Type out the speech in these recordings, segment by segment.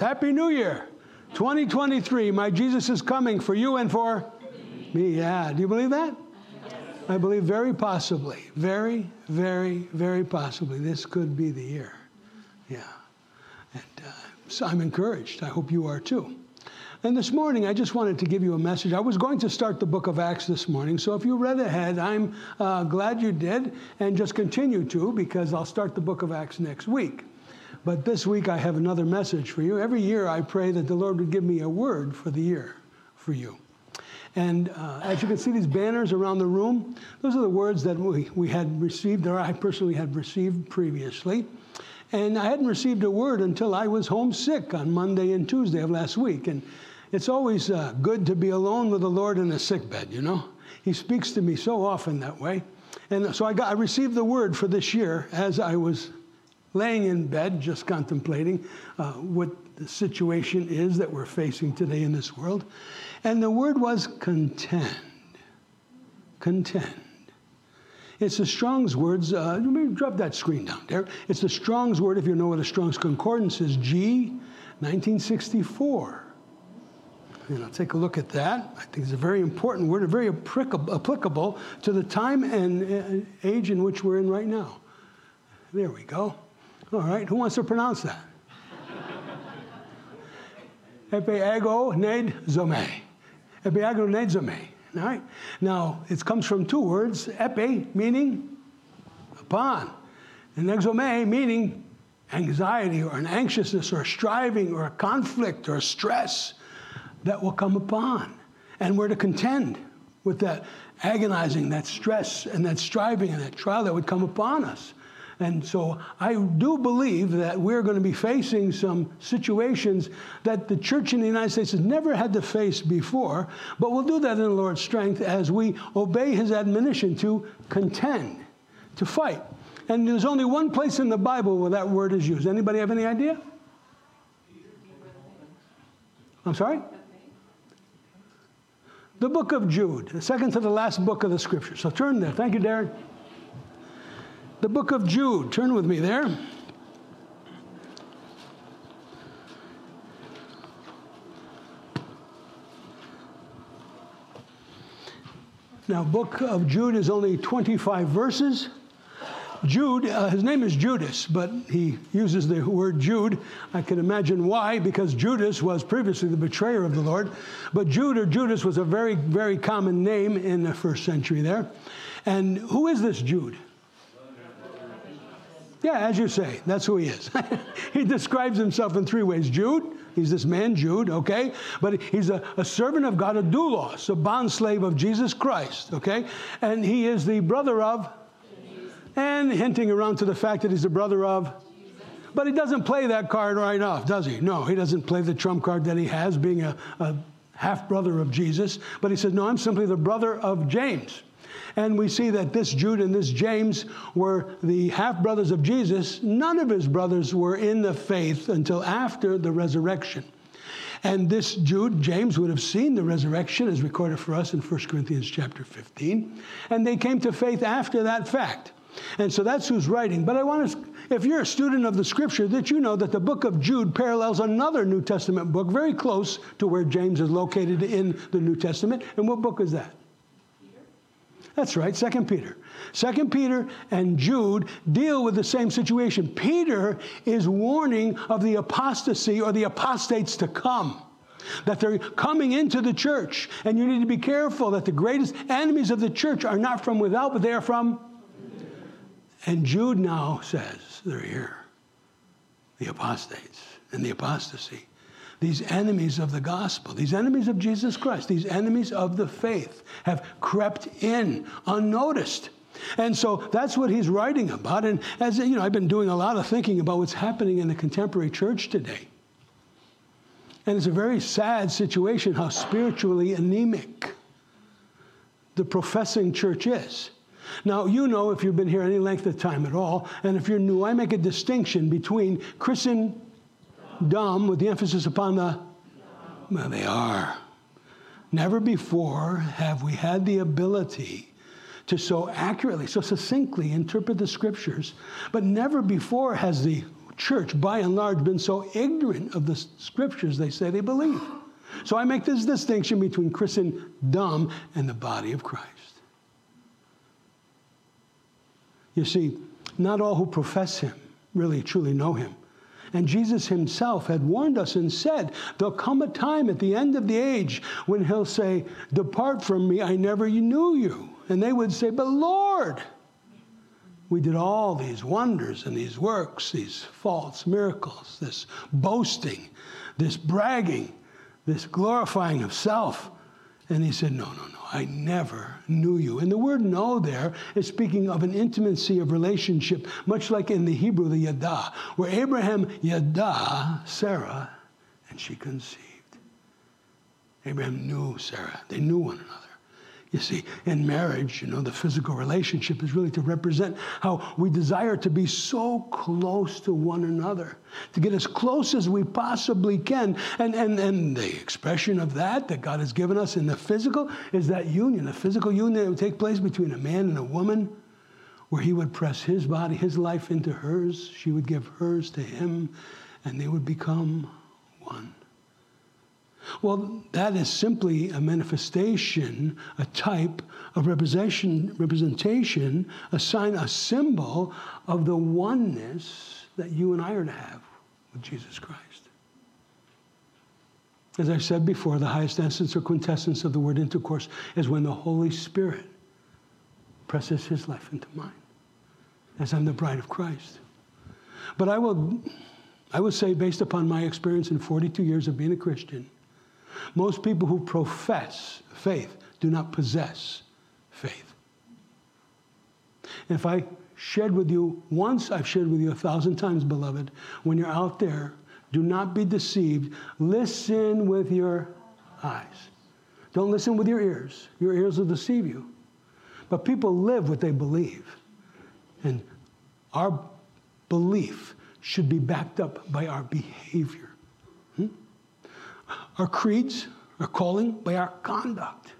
Happy New Year. 2023, my Jesus is coming for you and for me. Yeah. Do you believe that? I believe very possibly, very, very, very possibly, this could be the year. Yeah. And uh, so I'm encouraged. I hope you are too. And this morning, I just wanted to give you a message. I was going to start the book of Acts this morning, so if you read ahead, I'm uh, glad you did, and just continue to, because I'll start the book of Acts next week. But this week, I have another message for you. Every year, I pray that the Lord would give me a word for the year for you. And uh, as you can see, these banners around the room, those are the words that we, we had received, or I personally had received previously. And I hadn't received a word until I was homesick on Monday and Tuesday of last week. And it's always uh, good to be alone with the Lord in a sick bed, you know? He speaks to me so often that way. And so I, got, I received the word for this year as I was laying in bed, just contemplating uh, what the situation is that we're facing today in this world. And the word was contend. Contend. It's the Strong's words. Uh, drop that screen down there. It's the Strong's word, if you know what a Strong's concordance is, G 1964. And I'll take a look at that. I think it's a very important word, very applicable to the time and uh, age in which we're in right now. There we go. All right, who wants to pronounce that? Epiago ned zome. Epiago ned zome. All right. Now, it comes from two words, epi, meaning upon, and exome, meaning anxiety or an anxiousness or striving or a conflict or stress that will come upon. And we're to contend with that agonizing, that stress, and that striving and that trial that would come upon us. And so I do believe that we're going to be facing some situations that the church in the United States has never had to face before, but we'll do that in the Lord's strength as we obey his admonition to contend, to fight. And there's only one place in the Bible where that word is used. Anybody have any idea? I'm sorry? The book of Jude, the second to the last book of the scripture. So turn there. Thank you, Darren. The book of Jude. Turn with me there. Now, book of Jude is only 25 verses. Jude, uh, his name is Judas, but he uses the word Jude. I can imagine why, because Judas was previously the betrayer of the Lord. But Jude or Judas was a very, very common name in the first century there. And who is this Jude? Yeah, as you say, that's who he is. he describes himself in three ways Jude, he's this man, Jude, okay? But he's a, a servant of God, a doulos, a bondslave of Jesus Christ, okay? And he is the brother of, and hinting around to the fact that he's the brother of, but he doesn't play that card right off, does he? No, he doesn't play the trump card that he has, being a, a half brother of Jesus. But he says, No, I'm simply the brother of James. And we see that this Jude and this James were the half brothers of Jesus. None of his brothers were in the faith until after the resurrection. And this Jude, James, would have seen the resurrection as recorded for us in 1 Corinthians chapter 15. And they came to faith after that fact. And so that's who's writing. But I want to, if you're a student of the scripture, that you know that the book of Jude parallels another New Testament book very close to where James is located in the New Testament. And what book is that? That's right, Second Peter. Second Peter and Jude deal with the same situation. Peter is warning of the apostasy or the apostates to come. That they're coming into the church, and you need to be careful that the greatest enemies of the church are not from without, but they are from. And Jude now says they're here the apostates and the apostasy these enemies of the gospel, these enemies of Jesus Christ, these enemies of the faith have crept in unnoticed. And so that's what he's writing about. And as you know, I've been doing a lot of thinking about what's happening in the contemporary church today. And it's a very sad situation how spiritually anemic the professing church is. Now, you know if you've been here any length of time at all, and if you're new, I make a distinction between Christian dumb with the emphasis upon the, well, they are. Never before have we had the ability to so accurately, so succinctly interpret the scriptures, but never before has the church, by and large, been so ignorant of the scriptures they say they believe. So I make this distinction between Christendom and the body of Christ. You see, not all who profess him really truly know him. And Jesus himself had warned us and said, There'll come a time at the end of the age when he'll say, Depart from me, I never knew you. And they would say, But Lord, we did all these wonders and these works, these false miracles, this boasting, this bragging, this glorifying of self. And he said, No, no, no, I never knew you. And the word know there is speaking of an intimacy of relationship, much like in the Hebrew, the yada, where Abraham yada Sarah, and she conceived. Abraham knew Sarah, they knew one another. You see, in marriage, you know, the physical relationship is really to represent how we desire to be so close to one another, to get as close as we possibly can. And, and, and the expression of that that God has given us in the physical is that union, the physical union that would take place between a man and a woman, where he would press his body, his life into hers, she would give hers to him, and they would become one. Well, that is simply a manifestation, a type a representation, representation, a sign, a symbol of the oneness that you and I are to have with Jesus Christ. As I said before, the highest essence or quintessence of the word intercourse is when the Holy Spirit presses his life into mine, as I'm the bride of Christ. But I will, I will say, based upon my experience in 42 years of being a Christian, most people who profess faith do not possess faith. If I shared with you once, I've shared with you a thousand times, beloved. When you're out there, do not be deceived. Listen with your eyes. Don't listen with your ears. Your ears will deceive you. But people live what they believe. And our belief should be backed up by our behavior our creeds, our calling by our conduct,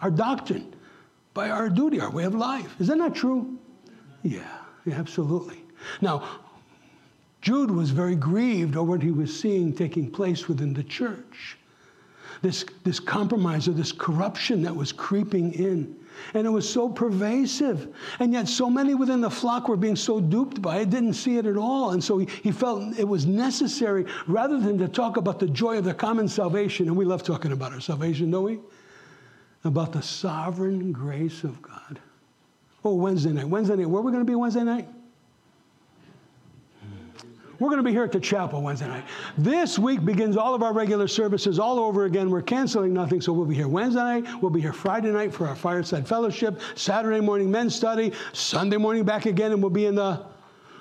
our doctrine by our duty, our way of life. Is that not true? Yeah, yeah absolutely. Now, Jude was very grieved over what he was seeing taking place within the church. This, this compromise or this corruption that was creeping in. And it was so pervasive. And yet, so many within the flock were being so duped by it, didn't see it at all. And so he, he felt it was necessary, rather than to talk about the joy of the common salvation, and we love talking about our salvation, don't we? About the sovereign grace of God. Oh, Wednesday night. Wednesday night. Where are we going to be Wednesday night? We're going to be here at the chapel Wednesday night. This week begins all of our regular services all over again. We're canceling nothing, so we'll be here Wednesday night. We'll be here Friday night for our fireside fellowship, Saturday morning men's study, Sunday morning back again, and we'll be in the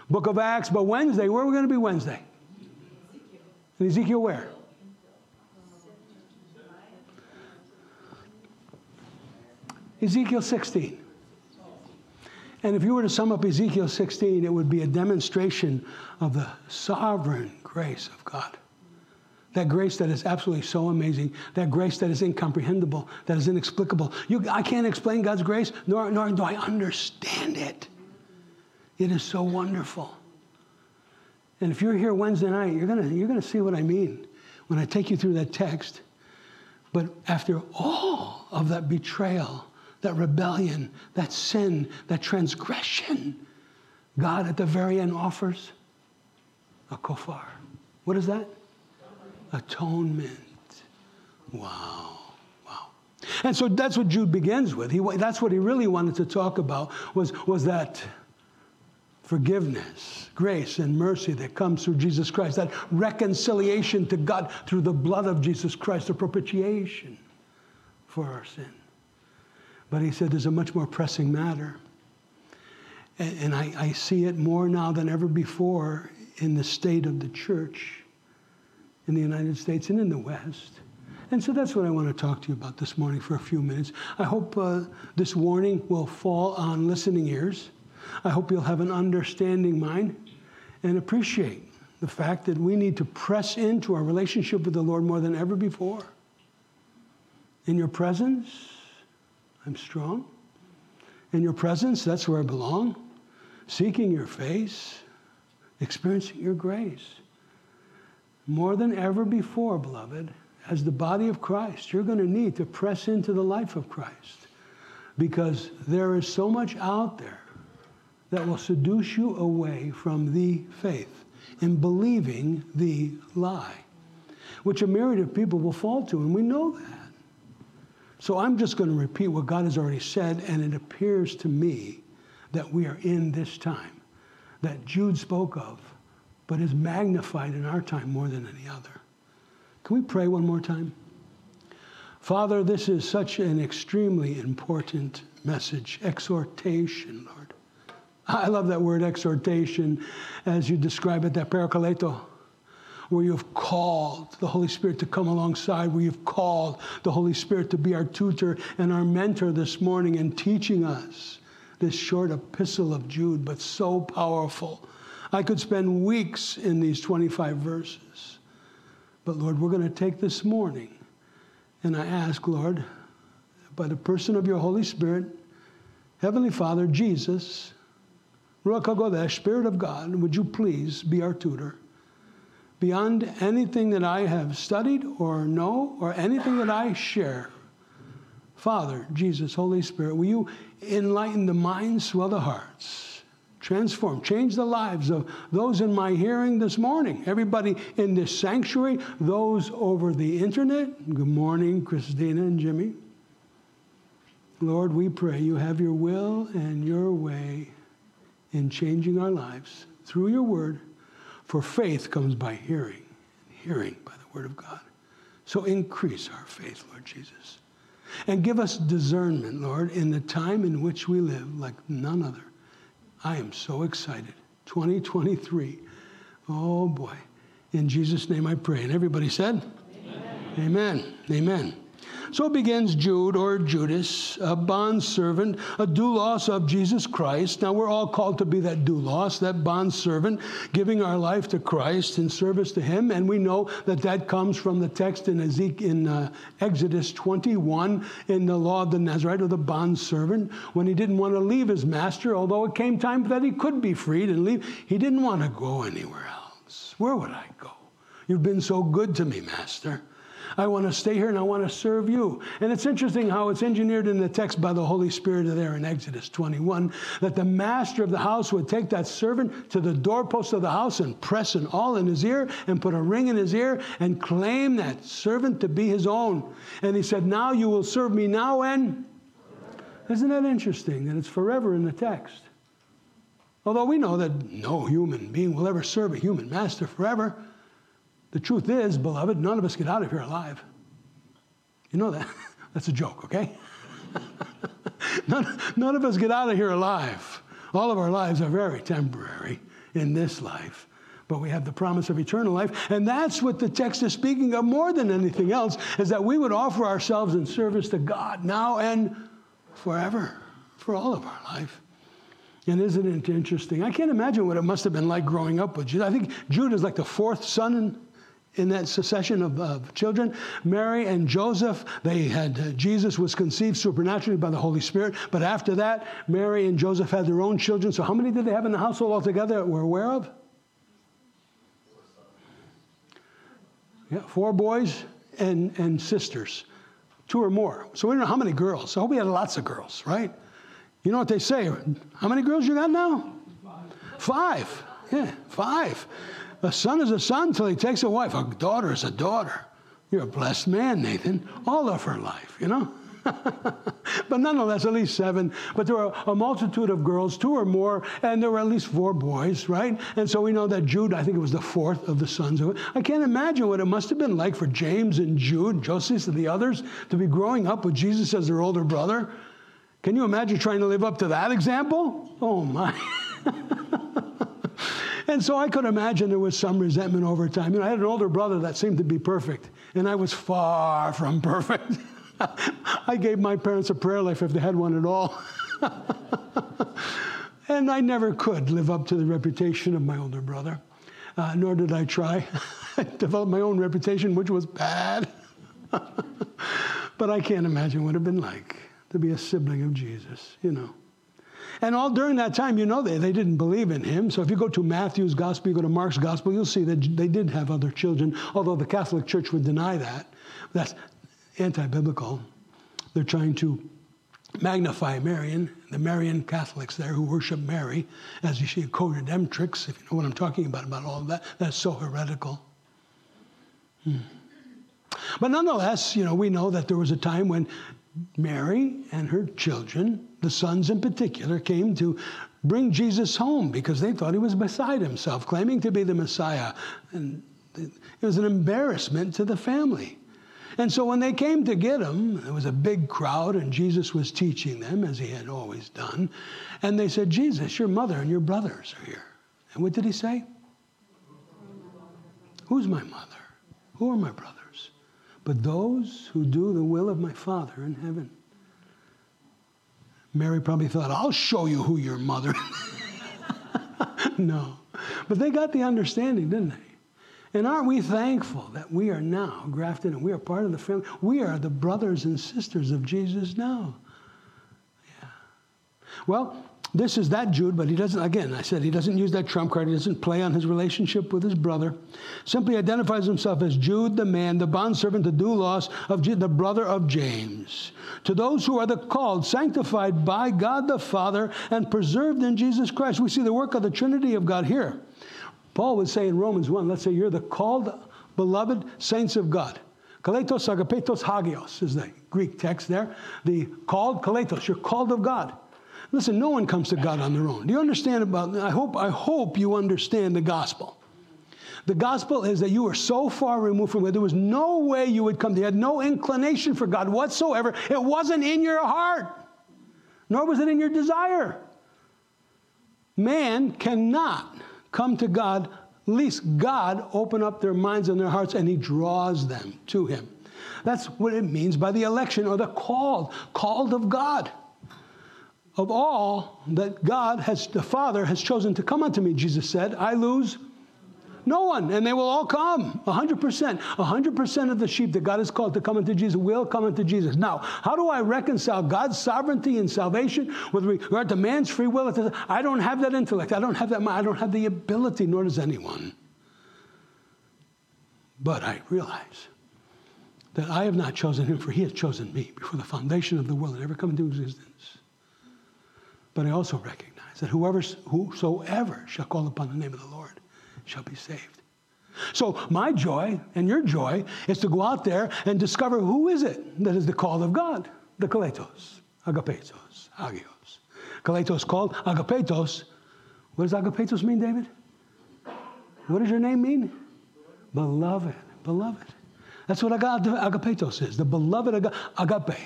book of Acts. But Wednesday, where are we going to be Wednesday? In Ezekiel where? Ezekiel 16. And if you were to sum up Ezekiel 16, it would be a demonstration of the sovereign grace of God. That grace that is absolutely so amazing, that grace that is incomprehensible, that is inexplicable. You, I can't explain God's grace, nor, nor do I understand it. It is so wonderful. And if you're here Wednesday night, you're going you're gonna see what I mean when I take you through that text. But after all of that betrayal, that rebellion, that sin, that transgression, God at the very end offers a kofar. What is that? Atonement. Wow. Wow. And so that's what Jude begins with. He, that's what he really wanted to talk about was, was that forgiveness, grace, and mercy that comes through Jesus Christ, that reconciliation to God through the blood of Jesus Christ, the propitiation for our sin. But he said there's a much more pressing matter. And, and I, I see it more now than ever before in the state of the church in the United States and in the West. And so that's what I want to talk to you about this morning for a few minutes. I hope uh, this warning will fall on listening ears. I hope you'll have an understanding mind and appreciate the fact that we need to press into our relationship with the Lord more than ever before. In your presence, I'm strong. In your presence, that's where I belong. Seeking your face experiencing your grace. More than ever before, beloved, as the body of Christ, you're going to need to press into the life of Christ because there is so much out there that will seduce you away from the faith and believing the lie, which a myriad of people will fall to, and we know that. So I'm just going to repeat what God has already said, and it appears to me that we are in this time that Jude spoke of, but is magnified in our time more than any other. Can we pray one more time? Father, this is such an extremely important message, exhortation, Lord. I love that word exhortation as you describe it, that parakleto, where you've called the Holy Spirit to come alongside, where you've called the Holy Spirit to be our tutor and our mentor this morning and teaching us this short epistle of Jude, but so powerful. I could spend weeks in these 25 verses. But Lord, we're going to take this morning, and I ask, Lord, by the person of your Holy Spirit, Heavenly Father, Jesus, Ruach Spirit of God, would you please be our tutor? Beyond anything that I have studied or know or anything that I share, Father, Jesus, Holy Spirit, will you enlighten the minds, swell the hearts, transform, change the lives of those in my hearing this morning, everybody in this sanctuary, those over the internet. Good morning, Christina and Jimmy. Lord, we pray you have your will and your way in changing our lives through your word, for faith comes by hearing, and hearing by the word of God. So increase our faith, Lord Jesus. And give us discernment, Lord, in the time in which we live like none other. I am so excited. 2023. Oh boy. In Jesus' name I pray. And everybody said, Amen. Amen. Amen. So begins Jude or Judas, a bondservant, a doulos of Jesus Christ. Now we're all called to be that doulos, that bondservant, giving our life to Christ in service to Him. And we know that that comes from the text in, Ezekiel, in uh, Exodus 21 in the law of the Nazarite or the bondservant when he didn't want to leave his master, although it came time that he could be freed and leave. He didn't want to go anywhere else. Where would I go? You've been so good to me, master. I want to stay here and I want to serve you. And it's interesting how it's engineered in the text by the Holy Spirit there in Exodus 21 that the master of the house would take that servant to the doorpost of the house and press an awl in his ear and put a ring in his ear and claim that servant to be his own. And he said, Now you will serve me now and. Isn't that interesting that it's forever in the text? Although we know that no human being will ever serve a human master forever. The truth is, beloved, none of us get out of here alive. You know that? That's a joke, okay? none, none of us get out of here alive. All of our lives are very temporary in this life but we have the promise of eternal life. And that's what the text is speaking of more than anything else, is that we would offer ourselves in service to God now and forever, for all of our life. And isn't it interesting? I can't imagine what it must have been like growing up with Jude. I think Jude is like the fourth son in, that succession of, of, children. Mary and Joseph, they had, uh, Jesus was conceived supernaturally by the Holy Spirit. But after that, Mary and Joseph had their own children. So how many did they have in the household altogether that we're aware of? Yeah, four boys and, and sisters, two or more. So we don't know how many girls. So we had lots of girls, right? You know what they say? How many girls you got now? Five. Five. Yeah, five. A son is a son until he takes a wife. A daughter is a daughter. You're a blessed man, Nathan, all of her life, you know? but nonetheless, at least seven. But there were a multitude of girls, two or more, and there were at least four boys, right? And so we know that Jude, I think it was the fourth of the sons. I can't imagine what it must have been like for James and Jude, Joseph, and the others to be growing up with Jesus as their older brother. Can you imagine trying to live up to that example? Oh, my. And so I could imagine there was some resentment over time. You know, I had an older brother that seemed to be perfect, and I was far from perfect. I gave my parents a prayer life if they had one at all. and I never could live up to the reputation of my older brother, uh, nor did I try. I developed my own reputation, which was bad. but I can't imagine what it would have been like to be a sibling of Jesus, you know. And all during that time, you know, they, they didn't believe in him. So if you go to Matthew's gospel, you go to Mark's gospel, you'll see that they did have other children, although the Catholic Church would deny that. That's anti biblical. They're trying to magnify Marian, the Marian Catholics there who worship Mary, as you see co-redemptrix, if you know what I'm talking about, about all of that. That's so heretical. Hmm. But nonetheless, you know, we know that there was a time when Mary and her children, the sons in particular, came to bring Jesus home because they thought he was beside himself, claiming to be the Messiah. And it was an embarrassment to the family. And so when they came to get him, there was a big crowd, and Jesus was teaching them, as he had always done. And they said, Jesus, your mother and your brothers are here. And what did he say? Who's my mother? Who are my brothers? But those who do the will of my Father in heaven. Mary probably thought, I'll show you who your mother no. But they got the understanding, didn't they? And aren't we thankful that we are now grafted and we are part of the family? We are the brothers and sisters of Jesus now. Yeah. Well, this is that Jude, but he doesn't, again, I said he doesn't use that trump card. He doesn't play on his relationship with his brother. Simply identifies himself as Jude, the man, the bondservant, the doulos of the brother of James. To those who are the called, sanctified by God the Father, and preserved in Jesus Christ. We see the work of the Trinity of God here. Paul would say in Romans 1, let's say you're the called, beloved saints of God. Kaletos agapetos hagios is the Greek text there. The called kaletos, you're called of God. Listen, no one comes to God on their own. Do you understand about I hope I hope you understand the gospel. The gospel is that you were so far removed from God, there was no way you would come. You had no inclination for God whatsoever. It wasn't in your heart, nor was it in your desire. Man cannot come to God, least God open up their minds and their hearts and He draws them to Him. That's what it means by the election or the called, called of God. Of all that God has, the Father has chosen to come unto me, Jesus said, I lose no one, and they will all come. 100%. 100% of the sheep that God has called to come into Jesus will come into Jesus. Now, how do I reconcile God's sovereignty and salvation with regard to man's free will? I don't have that intellect. I don't have that mind. I don't have the ability, nor does anyone. But I realize that I have not chosen him, for he has chosen me before the foundation of the world had ever come into existence. But I also recognize that whoever, whosoever shall call upon the name of the Lord shall be saved. So my joy and your joy is to go out there and discover who is it that is the call of God, the kaletos, agapetos, agios. Kaletos called, agapetos. What does agapetos mean, David? What does your name mean? Beloved, beloved. That's what agapetos is, the beloved agape.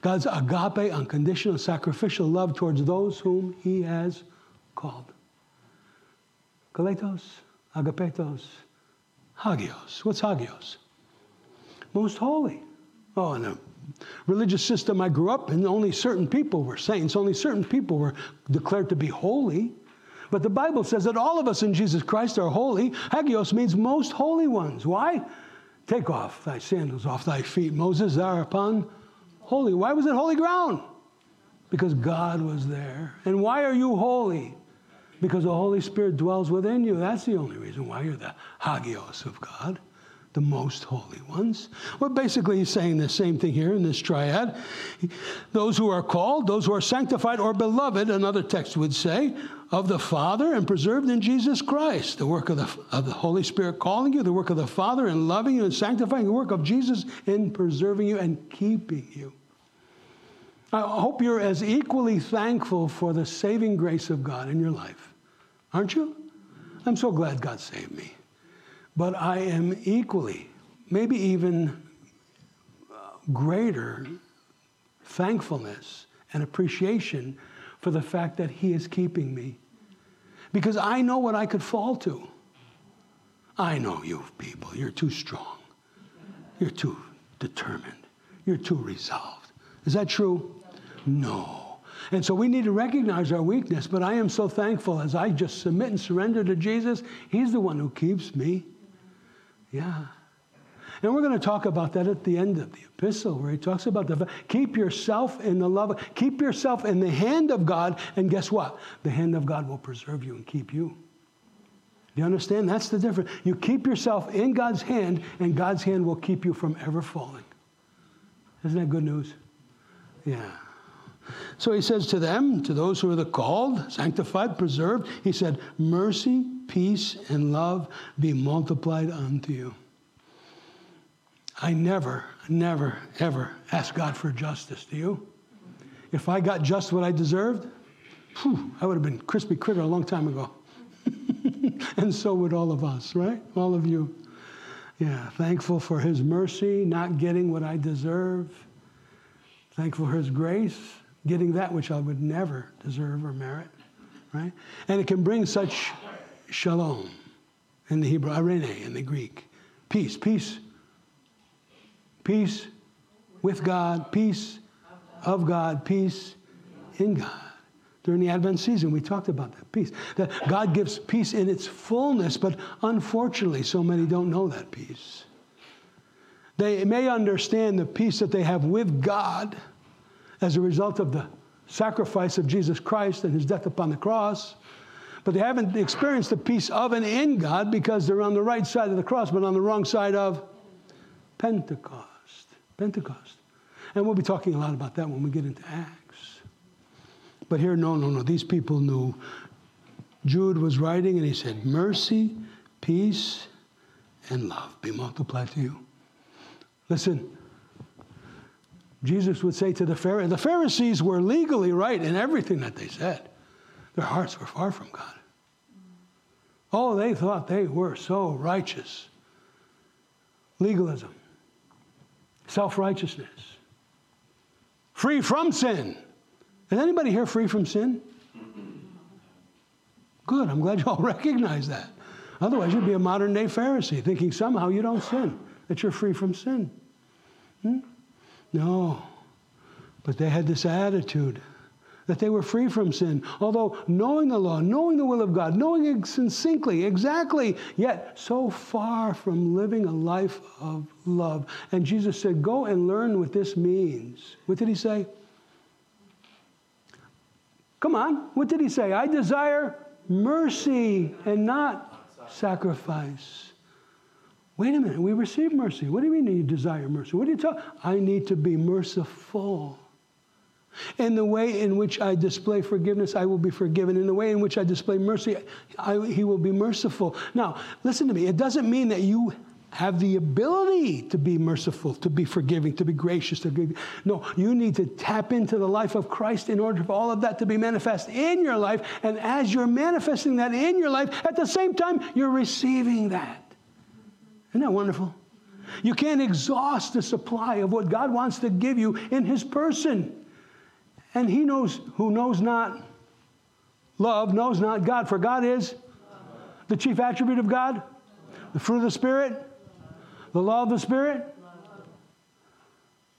God's agape, unconditional, sacrificial love towards those whom he has called. Kaletos, agapetos, hagios. What's hagios? Most holy. Oh, in a religious system I grew up in, only certain people were saints, only certain people were declared to be holy. But the Bible says that all of us in Jesus Christ are holy. Hagios means most holy ones. Why? Take off thy sandals off thy feet, Moses, thou upon holy. Why was it holy ground? Because God was there. And why are you holy? Because the Holy Spirit dwells within you. That's the only reason why you're the hagios of God, the most holy ones. Well, basically, he's saying the same thing here in this triad. Those who are called, those who are sanctified or beloved, another text would say, of the Father and preserved in Jesus Christ. The work of the, of the Holy Spirit calling you, the work of the Father in loving you and sanctifying, the work of Jesus in preserving you and keeping you. I hope you're as equally thankful for the saving grace of God in your life Aren't you? I'm so glad God saved me. But I am equally, maybe even uh, greater thankfulness and appreciation for the fact that He is keeping me. Because I know what I could fall to. I know you people, you're too strong. You're too determined. You're too resolved. Is that true? No. And so we need to recognize our weakness, but I am so thankful as I just submit and surrender to Jesus. He's the one who keeps me. Yeah. And we're going to talk about that at the end of the epistle, where he talks about the keep yourself in the love, keep yourself in the hand of God, and guess what? The hand of God will preserve you and keep you. Do you understand? That's the difference. You keep yourself in God's hand, and God's hand will keep you from ever falling. Isn't that good news? Yeah. So he says to them, to those who are the called, sanctified, preserved, he said, Mercy, peace, and love be multiplied unto you. I never, never, ever ask God for justice. Do you? If I got just what I deserved, whew, I would have been crispy critter a long time ago. and so would all of us, right? All of you. Yeah, thankful for his mercy, not getting what I deserve. Thankful for his grace, getting that which I would never deserve or merit, right? And it can bring such shalom in the Hebrew, eirene in the Greek. Peace, peace, peace with God, peace of God, peace in God. During the Advent season, we talked about that peace. That God gives peace in its fullness, but unfortunately, so many don't know that peace. They may understand the peace that they have with God as a result of the sacrifice of Jesus Christ and his death upon the cross, but they haven't experienced the peace of and in God because they're on the right side of the cross, but on the wrong side of Pentecost. Pentecost. And we'll be talking a lot about that when we get into Acts. But here, no, no, no. These people knew. Jude was writing and he said, Mercy, peace, and love be multiplied to you. Listen, Jesus would say to the Pharisees, the Pharisees were legally right in everything that they said. Their hearts were far from God. Oh, they thought they were so righteous. Legalism, self righteousness, free from sin. Is anybody here free from sin? Good, I'm glad you all recognize that. Otherwise, you'd be a modern day Pharisee thinking somehow you don't sin, that you're free from sin. Hmm? No. But they had this attitude that they were free from sin. Although knowing the law, knowing the will of God, knowing it succinctly, exactly, yet so far from living a life of love. And Jesus said, Go and learn what this means. What did he say? Come on, what did he say? I desire mercy and not sacrifice. Wait a minute, we receive mercy. What do you mean you desire mercy? What do you talk? I need to be merciful. In the way in which I display forgiveness, I will be forgiven. In the way in which I display mercy, I, he will be merciful. Now, listen to me. It doesn't mean that you have the ability to be merciful, to be forgiving, to be gracious. To be, no, you need to tap into the life of Christ in order for all of that to be manifest in your life. And as you're manifesting that in your life, at the same time, you're receiving that. Isn't that wonderful? You can't exhaust the supply of what God wants to give you in His person. And He knows who knows not love, knows not God. For God is the chief attribute of God, the fruit of the Spirit the law of the Spirit?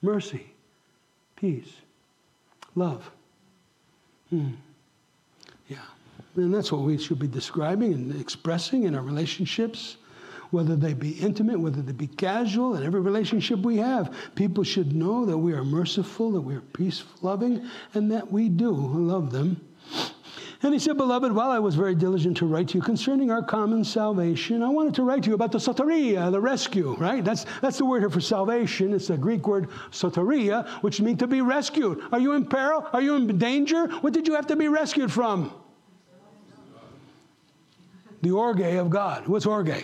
Mercy, peace, love. Hmm. Yeah. And that's what we should be describing and expressing in our relationships, whether they be intimate, whether they be casual, in every relationship we have. People should know that we are merciful, that we are peace loving, and that we do love them. And he said, Beloved, while I was very diligent to write to you concerning our common salvation, I wanted to write to you about the soteria, the rescue, right? That's, that's the word here for salvation. It's the Greek word soteria, which means to be rescued. Are you in peril? Are you in danger? What did you have to be rescued from? The orge of God. What's orge?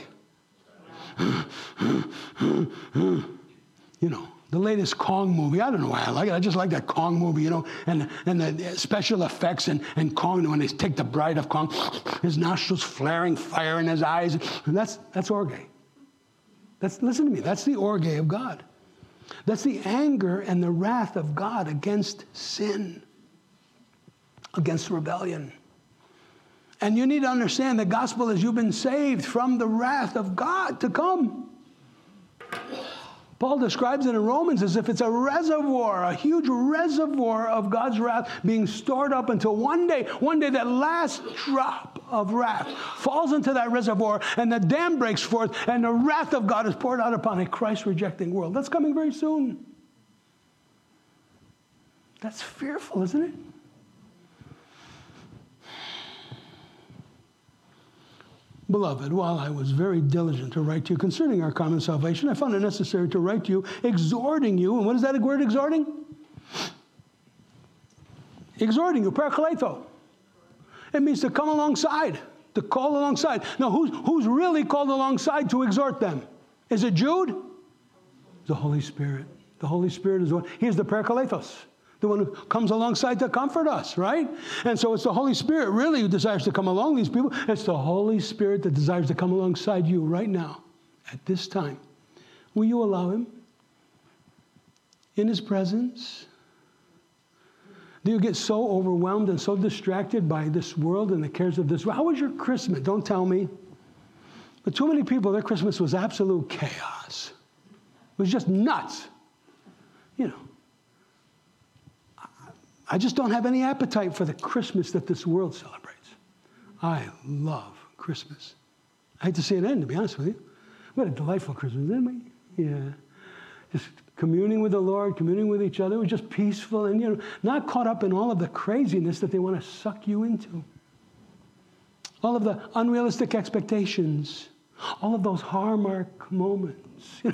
You know, the latest Kong movie. I don't know why I like it. I just like that Kong movie, you know, and, and the special effects and, and Kong, when they take the bride of Kong, his nostrils flaring, fire in his eyes. And that's, that's orge. That's, listen to me, that's the orge of God. That's the anger and the wrath of God against sin, against rebellion. And you need to understand the gospel is you've been saved from the wrath of God to come. Paul describes it in Romans as if it's a reservoir, a huge reservoir of God's wrath being stored up until one day, one day, that last drop of wrath falls into that reservoir, and the dam breaks forth, and the wrath of God is poured out upon a Christ rejecting world. That's coming very soon. That's fearful, isn't it? Beloved, while I was very diligent to write to you concerning our common salvation, I found it necessary to write to you, exhorting you. And what is that word, exhorting? Exhorting you, parakleto. It means to come alongside, to call alongside. Now, who's, who's really called alongside to exhort them? Is it Jude? The Holy Spirit. The Holy Spirit is the one. He is the parakletos the one who comes alongside to comfort us, right? And so it's the Holy Spirit really who desires to come along these people. It's the Holy Spirit that desires to come alongside you right now, at this time. Will you allow Him in His presence? Do you get so overwhelmed and so distracted by this world and the cares of this world? How was your Christmas? Don't tell me. But too many people, their Christmas was absolute chaos. It was just nuts. You know. I just don't have any appetite for the Christmas that this world celebrates. I love Christmas. I hate to see it end, to be honest with you. We had a delightful Christmas, didn't we? Yeah. Just communing with the Lord, communing with each other. It was just peaceful and, you know, not caught up in all of the craziness that they want to suck you into. All of the unrealistic expectations, all of those hallmark moments.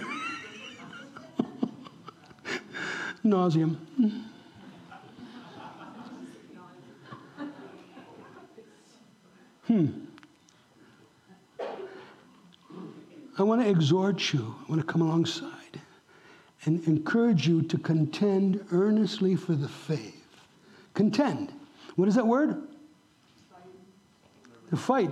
Nauseum. Hmm. I want to exhort you, I want to come alongside and encourage you to contend earnestly for the faith. Contend. What is that word? To fight.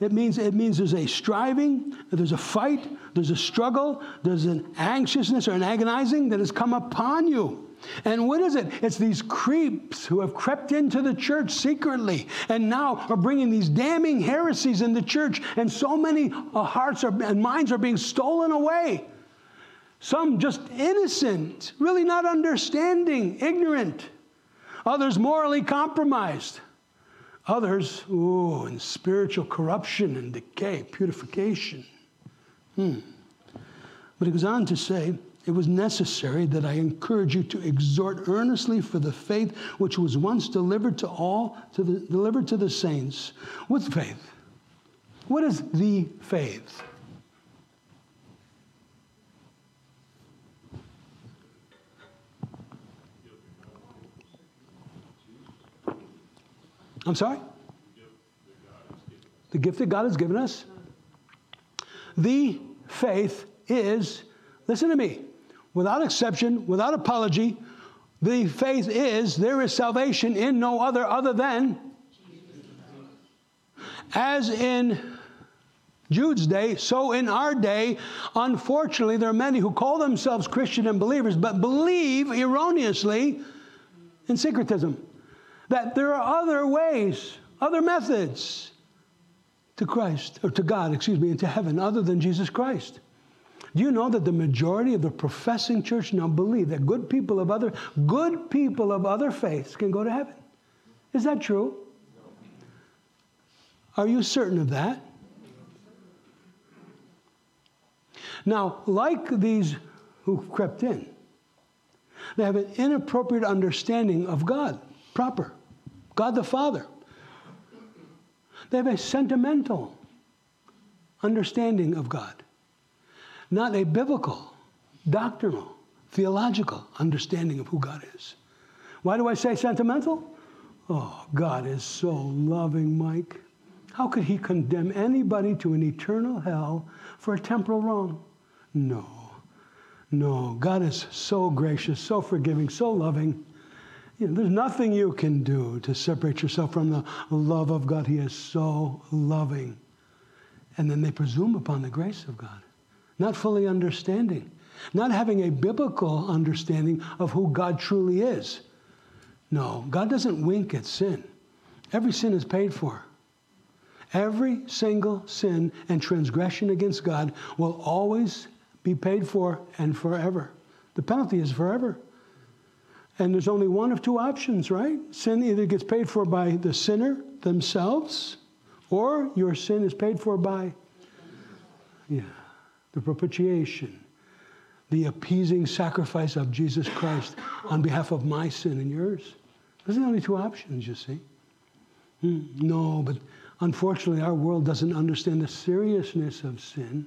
It means, it means there's a striving, there's a fight, there's a struggle, there's an anxiousness or an agonizing that has come upon you. And what is it? It's these creeps who have crept into the church secretly and now are bringing these damning heresies in the church, and so many uh, hearts are, and minds are being stolen away. Some just innocent, really not understanding, ignorant. Others morally compromised. Others, ooh, in spiritual corruption and decay, purification. Hmm. But he goes on to say, it was necessary that I encourage you to exhort earnestly for the faith which was once delivered to all, to the, delivered to the saints. What's faith? What is the faith? I'm sorry? The gift that God has given us. The faith is, listen to me, without exception, without apology, the faith is there is salvation in no other other than as in Jude's day, so in our day, unfortunately, there are many who call themselves Christian and believers, but believe erroneously in syncretism. That there are other ways, other methods to Christ, or to God, excuse me, into heaven, other than Jesus Christ. Do you know that the majority of the professing church now believe that good people of other good people of other faiths can go to heaven? Is that true? Are you certain of that? Now, like these who crept in, they have an inappropriate understanding of God, proper, God the Father. They have a sentimental understanding of God not a biblical, doctrinal, theological understanding of who God is. Why do I say sentimental? Oh, God is so loving, Mike. How could he condemn anybody to an eternal hell for a temporal wrong? No. No. God is so gracious, so forgiving, so loving. You know, there's nothing you can do to separate yourself from the love of God. He is so loving. And then they presume upon the grace of God not fully understanding, not having a biblical understanding of who God truly is. No, God doesn't wink at sin. Every sin is paid for. Every single sin and transgression against God will always be paid for and forever. The penalty is forever. And there's only one of two options, right? Sin either gets paid for by the sinner themselves Or your sin is paid for by, yeah, the propitiation, the appeasing sacrifice of Jesus Christ on behalf of my sin and yours. Those are the only two options, you see. Hmm, no, but unfortunately, our world doesn't understand the seriousness of sin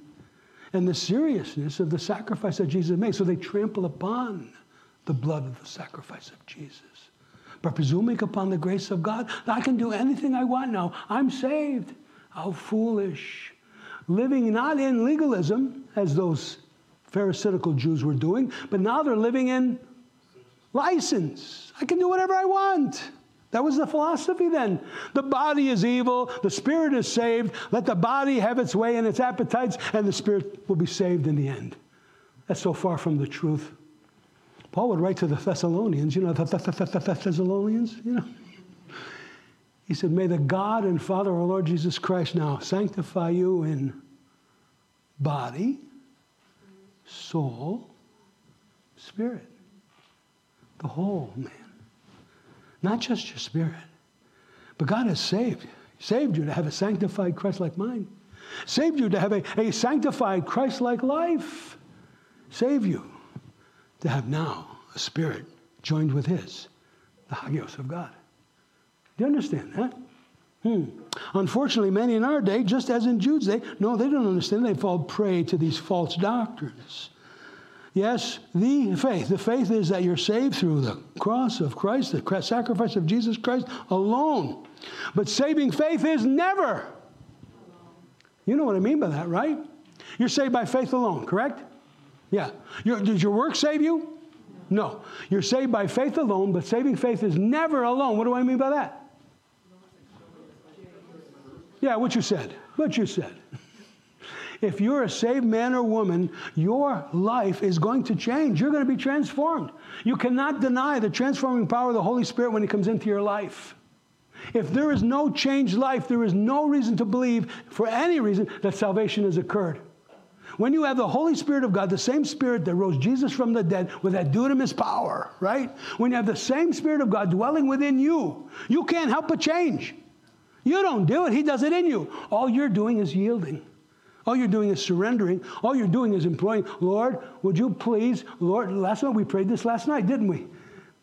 and the seriousness of the sacrifice that Jesus made. So they trample upon the blood of the sacrifice of Jesus. But presuming upon the grace of God, I can do anything I want now. I'm saved. How foolish. Living not in legalism, as those Pharisaical Jews were doing, but now they're living in license. I can do whatever I want. That was the philosophy then. The body is evil, the spirit is saved. Let the body have its way and its appetites, and the spirit will be saved in the end. That's so far from the truth. Paul would write to the Thessalonians, you know, the Thessalonians, you know. He said, May the God and Father of our Lord Jesus Christ now sanctify you in body, soul, spirit. The whole man. Not just your spirit. But God has saved. Saved you to have a sanctified Christ like mind. Saved you to have a, a sanctified Christ like life. Saved you to have now a spirit joined with his, the Hagios of God. Do you understand that? Hmm. Unfortunately, many in our day, just as in Jude's day, no, they don't understand. They fall prey to these false doctrines. Yes, the faith. The faith is that you're saved through the cross of Christ, the sacrifice of Jesus Christ alone. But saving faith is never. You know what I mean by that, right? You're saved by faith alone, correct? Yeah. Your, did your work save you? No. You're saved by faith alone, but saving faith is never alone. What do I mean by that? Yeah, what you said. What you said. If you're a saved man or woman, your life is going to change. You're going to be transformed. You cannot deny the transforming power of the Holy Spirit when He comes into your life. If there is no changed life, there is no reason to believe, for any reason, that salvation has occurred. When you have the Holy Spirit of God, the same Spirit that rose Jesus from the dead with that dunamis power, right? When you have the same Spirit of God dwelling within you, you can't help but change. You don't do it, He does it in you. All you're doing is yielding. All you're doing is surrendering. All you're doing is imploring, Lord, would you please, Lord, last night we prayed this last night, didn't we?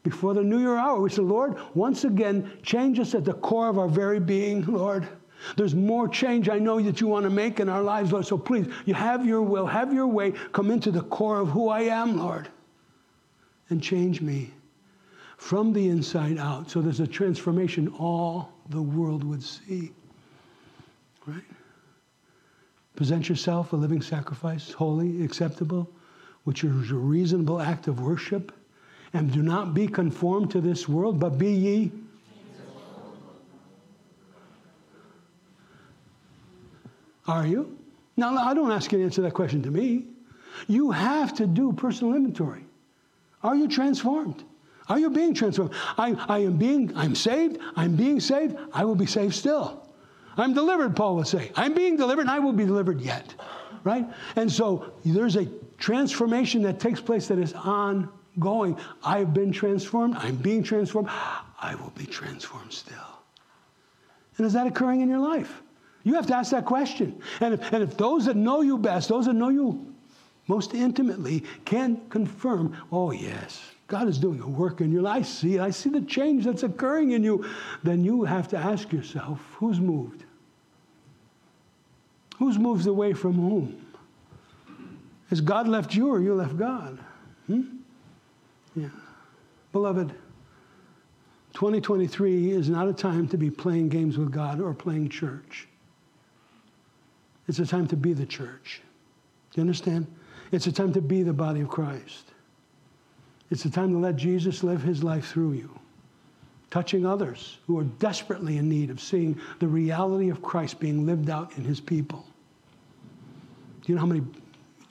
Before the New Year hour, we said, Lord, once again, change us at the core of our very being, Lord. There's more change I know that you want to make in our lives, Lord. So please, you have your will, have your way, come into the core of who I am, Lord, and change me from the inside out. So there's a transformation all the world would see. Right? Present yourself a living sacrifice, holy, acceptable, which is a reasonable act of worship. And do not be conformed to this world, but be ye. Are you? Now, I don't ask you to answer that question to me. You have to do personal inventory. Are you transformed? Are you being transformed? I, I am being, I'm saved, I'm being saved, I will be saved still. I'm delivered, Paul would say. I'm being delivered and I will be delivered yet. Right? And so there's a transformation that takes place that is ongoing. I've been transformed. I'm being transformed. I will be transformed still. And is that occurring in your life? You have to ask that question. And if, and if those that know you best, those that know you most intimately, can confirm, oh, yes, God is doing a work in your life. I see, I see the change that's occurring in you. Then you have to ask yourself, who's moved? Who's moved away from whom? Has God left you or you left God? Hmm? Yeah. Beloved, 2023 is not a time to be playing games with God or playing church. It's a time to be the church. Do you understand? It's a time to be the body of Christ. It's the time to let Jesus live his life through you, touching others who are desperately in need of seeing the reality of Christ being lived out in his people. Do you know how many?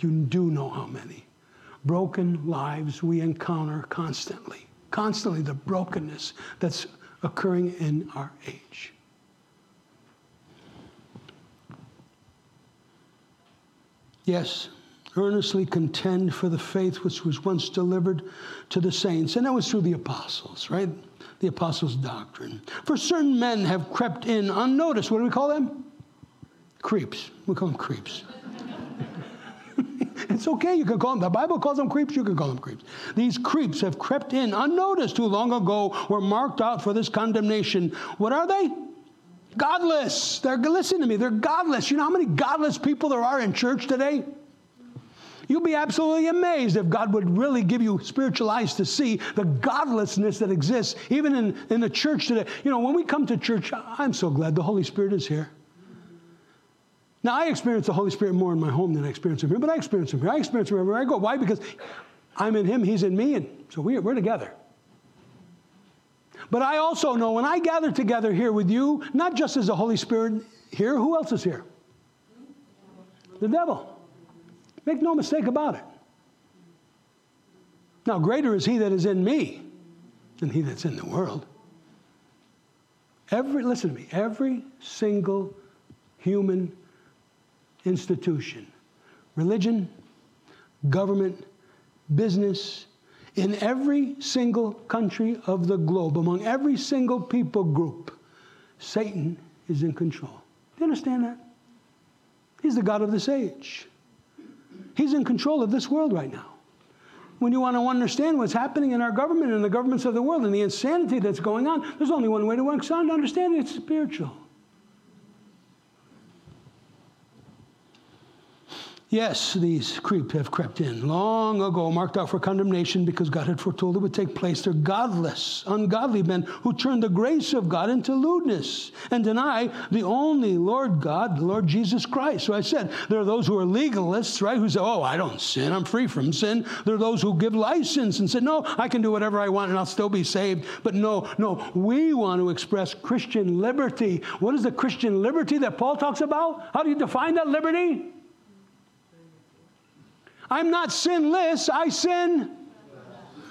You do know how many broken lives we encounter constantly. Constantly, the brokenness that's occurring in our age. Yes, earnestly contend for the faith which was once delivered to the saints. And that was through the apostles, right? The apostles' doctrine. For certain men have crept in unnoticed. What do we call them? Creeps. We call them creeps. it's okay, you can call them. The Bible calls them creeps, you can call them creeps. These creeps have crept in unnoticed who long ago were marked out for this condemnation. What are they? Godless. They're, listen to me, they're godless. You know how many godless people there are in church today? You'll be absolutely amazed if God would really give you spiritual eyes to see the godlessness that exists even in, in the church today. You know, when we come to church, I'm so glad the Holy Spirit is here. Now, I experience the Holy Spirit more in my home than I experience Him here, but I experience Him here. I experience Him wherever I go. Why? Because I'm in Him, He's in me, and so we, we're together. But I also know when I gather together here with you, not just as the Holy Spirit here, who else is here? The devil. Make no mistake about it. Now, greater is he that is in me than he that's in the world. Every, listen to me, every single human institution, religion, government, business, in every single country of the globe, among every single people group, Satan is in control. Do you understand that? He's the God of this age. He's in control of this world right now. When you want to understand what's happening in our government and the governments of the world and the insanity that's going on, there's only one way to understand it it's spiritual. Yes, these creep have crept in long ago, marked out for condemnation because God had foretold it would take place. They're godless, ungodly men who turn the grace of God into lewdness and deny the only Lord God, the Lord Jesus Christ. So I said, there are those who are legalists, right, who say, oh, I don't sin, I'm free from sin. There are those who give license and say, no, I can do whatever I want and I'll still be saved. But no, no, we want to express Christian liberty. What is the Christian liberty that Paul talks about? How do you define that liberty? I'm not sinless, I sin.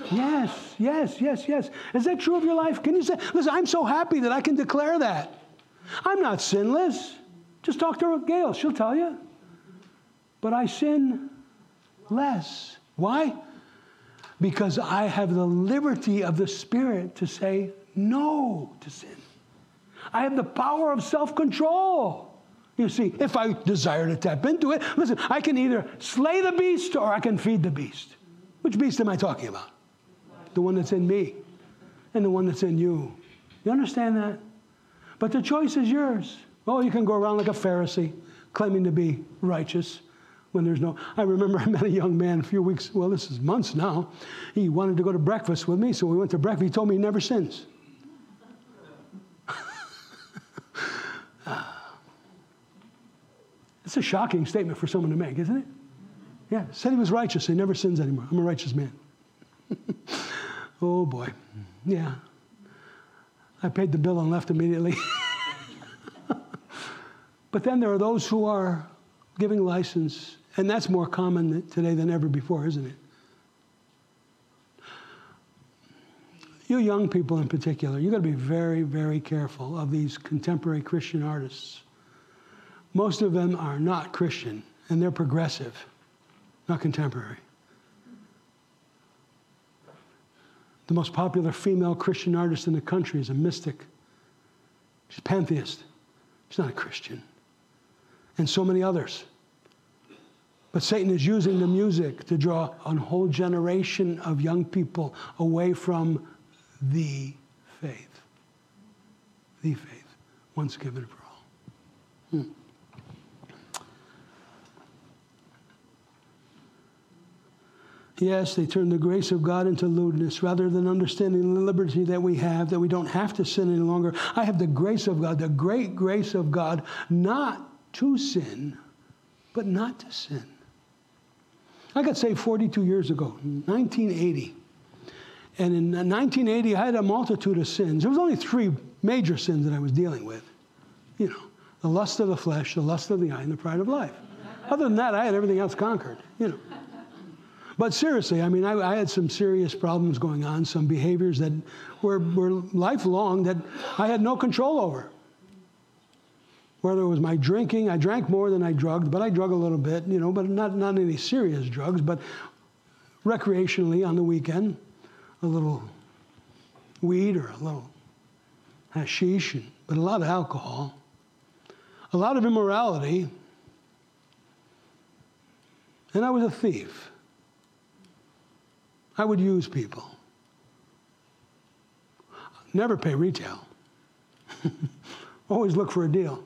Yes, yes, yes, yes. Is that true of your life? Can you say, listen, I'm so happy that I can declare that. I'm not sinless. Just talk to Gail, she'll tell you. But I sin less. Why? Because I have the liberty of the Spirit to say no to sin. I have the power of self control. You see, if I desire to tap into it, listen, I can either slay the beast or I can feed the beast. Which beast am I talking about? The one that's in me and the one that's in you. You understand that? But the choice is yours. Oh, you can go around like a Pharisee, claiming to be righteous when there's no. I remember I met a young man a few weeks, well, this is months now. He wanted to go to breakfast with me, so we went to breakfast. He told me he never sins. It's a shocking statement for someone to make, isn't it? Yeah, said he was righteous. He never sins anymore. I'm a righteous man. oh boy. Yeah. I paid the bill and left immediately. but then there are those who are giving license, and that's more common today than ever before, isn't it? You young people in particular, you've got to be very, very careful of these contemporary Christian artists most of them are not Christian and they're progressive, not contemporary. The most popular female Christian artist in the country is a mystic. She's a pantheist. She's not a Christian. And so many others. But Satan is using the music to draw a whole generation of young people away from the faith. The faith, once given for all. Hmm. Yes, they turn the grace of God into lewdness rather than understanding the liberty that we have, that we don't have to sin any longer. I have the grace of God, the great grace of God, not to sin, but not to sin. I got saved 42 years ago, 1980. And in 1980, I had a multitude of sins. There was only three major sins that I was dealing with. You know, the lust of the flesh, the lust of the eye, and the pride of life. Other than that, I had everything else conquered, you know. But seriously, I mean, I, I, had some serious problems going on, some behaviors that were, were lifelong that I had no control over. whether it was my drinking, I drank more than I drugged, but I drug a little bit, you know, but not, not any serious drugs, but recreationally on the weekend, a little weed or a little hashish, but a lot of alcohol, a lot of immorality, and I was a thief. I would use people. Never pay retail. Always look for a deal,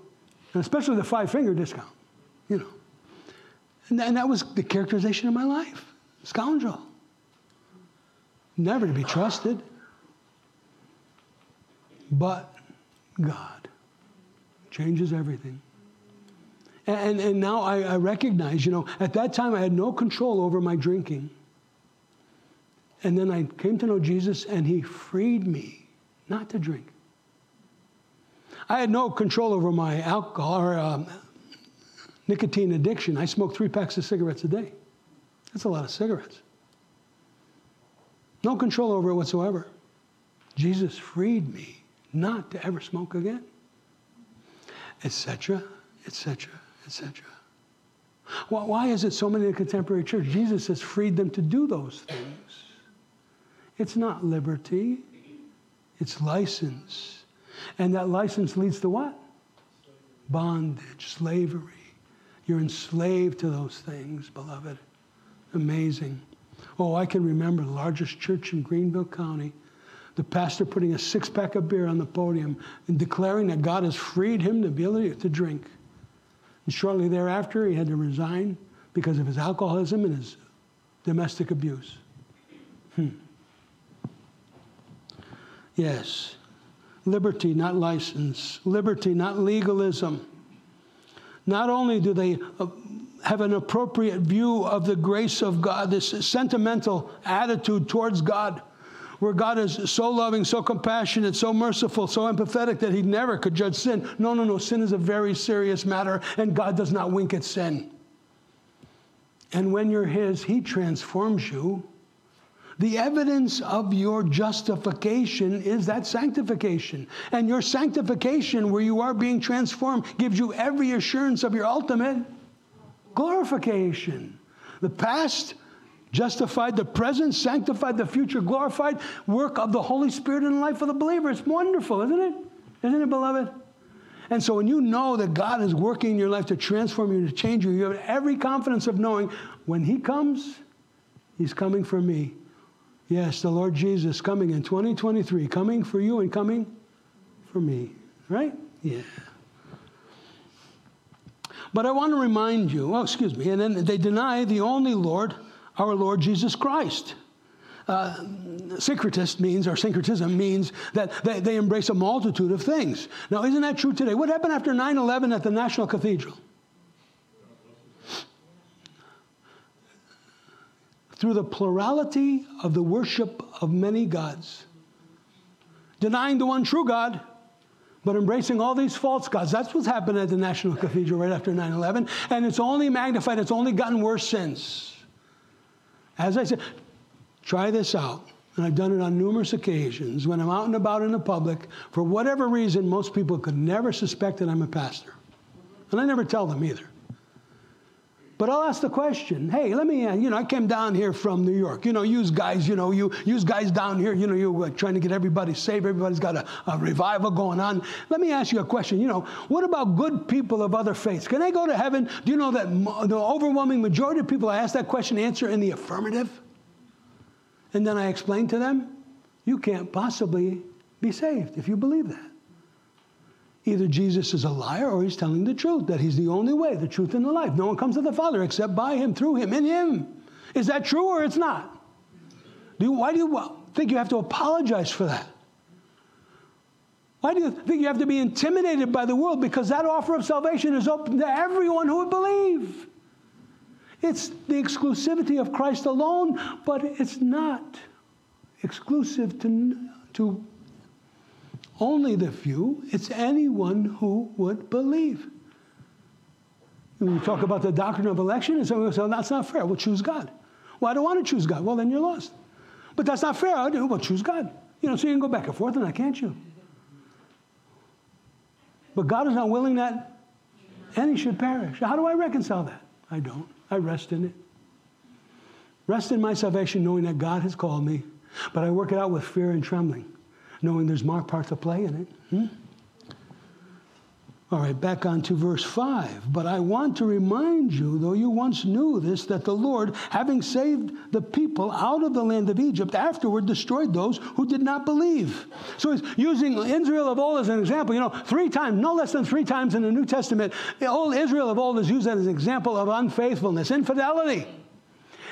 and especially the five finger discount, you know. And, and that was the characterization of my life scoundrel. Never to be trusted. But God changes everything. And, and now I, I recognize, you know, at that time I had no control over my drinking. And then I came to know Jesus and he freed me not to drink. I had no control over my alcohol or um, nicotine addiction. I smoked three packs of cigarettes a day. That's a lot of cigarettes. No control over it whatsoever. Jesus freed me not to ever smoke again, etc., etc., etc. Why is it so many in the contemporary church? Jesus has freed them to do those things. It's not liberty, it's license. And that license leads to what? Bondage, slavery. You're enslaved to those things, beloved. Amazing. Oh, I can remember the largest church in Greenville County. The pastor putting a six pack of beer on the podium and declaring that God has freed him the ability to drink. And shortly thereafter, he had to resign because of his alcoholism and his domestic abuse. Hmm. Yes. Liberty, not license. Liberty, not legalism. Not only do they uh, have an appropriate view of the grace of God, this sentimental attitude towards God, where God is so loving, so compassionate, so merciful, so empathetic that He never could judge sin. No, no, no. Sin is a very serious matter, and God does not wink at sin. And when you're His, He transforms you the evidence of your justification is that sanctification. And your sanctification, where you are being transformed, gives you every assurance of your ultimate glorification. The past justified, the present sanctified, the future glorified work of the Holy Spirit in the life of the believer. It's wonderful, isn't it? Isn't it, beloved? And so when you know that God is working in your life to transform you, to change you, you have every confidence of knowing when He comes, He's coming for me. Yes, the Lord Jesus coming in 2023, coming for you and coming for me. Right? Yeah. But I want to remind you, oh, excuse me, and then they deny the only Lord, our Lord Jesus Christ. Uh, syncretist means, or syncretism means that they, they embrace a multitude of things. Now, isn't that true today? What happened after 9 11 at the National Cathedral? Through the plurality of the worship of many gods. Denying the one true God, but embracing all these false gods. That's what's happened at the National Cathedral right after 9 11. And it's only magnified, it's only gotten worse since. As I said, try this out. And I've done it on numerous occasions. When I'm out and about in the public, for whatever reason, most people could never suspect that I'm a pastor. And I never tell them either. But I'll ask the question, hey, let me, uh, you know, I came down here from New York. You know, use guys, you know, you use guys down here, you know, you're trying to get everybody saved. Everybody's got a, a, revival going on. Let me ask you a question. You know, what about good people of other faiths? Can they go to heaven? Do you know that the overwhelming majority of people I ask that question answer in the affirmative? And then I explain to them, you can't possibly be saved if you believe that. Either Jesus is a liar or he's telling the truth, that he's the only way, the truth, and the life. No one comes to the Father except by him, through him, in him. Is that true or it's not? Do you, why do you think you have to apologize for that? Why do you think you have to be intimidated by the world? Because that offer of salvation is open to everyone who would believe. It's the exclusivity of Christ alone, but it's not exclusive to, to only the few, it's anyone who would believe. When we talk about the doctrine of election, and someone say, Well that's not fair. We'll choose God. Well, I don't want to choose God. Well, then you're lost. But that's not fair. I. Well, choose God. You know, so you can go back and forth on that, can't you? But God is not willing that any should perish. How do I reconcile that? I don't. I rest in it. Rest in my salvation, knowing that God has called me, but I work it out with fear and trembling, knowing there's my part to play in it. Hmm? All right, back on to verse 5. But I want to remind you, though you once knew this, that the Lord, having saved the people out of the land of Egypt, afterward destroyed those who did not believe. So he's using Israel of old as an example. You know, three times, no less than three times in the New Testament, the old Israel of old is used as an example of unfaithfulness, infidelity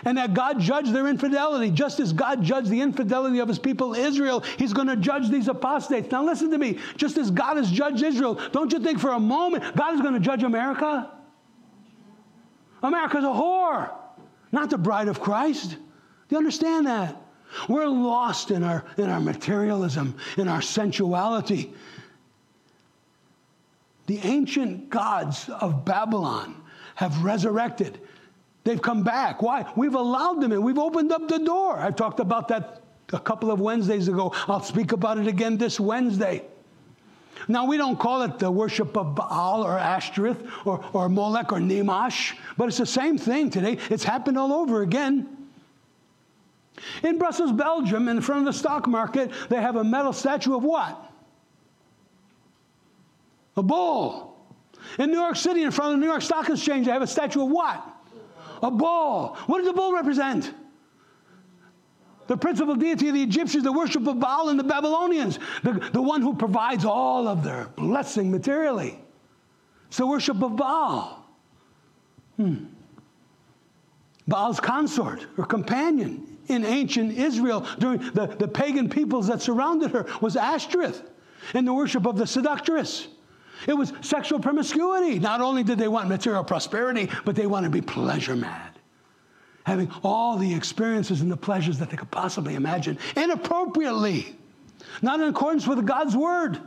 and that God judged their infidelity. Just as God judged the infidelity of his people Israel, he's going to judge these apostates. Now, listen to me. Just as God has judged Israel, don't you think for a moment God is going to judge America? America's a whore, not the bride of Christ. Do you understand that? We're lost in our, in our materialism, in our sensuality. The ancient gods of Babylon have resurrected. They've come back. Why? We've allowed them in. We've opened up the door. I've talked about that a couple of Wednesdays ago. I'll speak about it again this Wednesday. Now, we don't call it the worship of Baal or Ashtoreth or, or Molech or Chemosh, but it's the same thing today. It's happened all over again. In Brussels, Belgium, in front of the stock market, they have a metal statue of what? A bull. In New York City, in front of the New York Stock Exchange, they have a statue of what? A bull. What does the bull represent? The principal deity of the Egyptians, the worship of Baal and the Babylonians, the, the one who provides all of their blessing materially. It's the worship of Baal. Hmm. Baal's consort or companion in ancient Israel during the, the pagan peoples that surrounded her was Ashtoreth in the worship of the seductress. It was sexual promiscuity. Not only did they want material prosperity, but they wanted to be pleasure mad. Having all the experiences and the pleasures that they could possibly imagine inappropriately, not in accordance with God's word.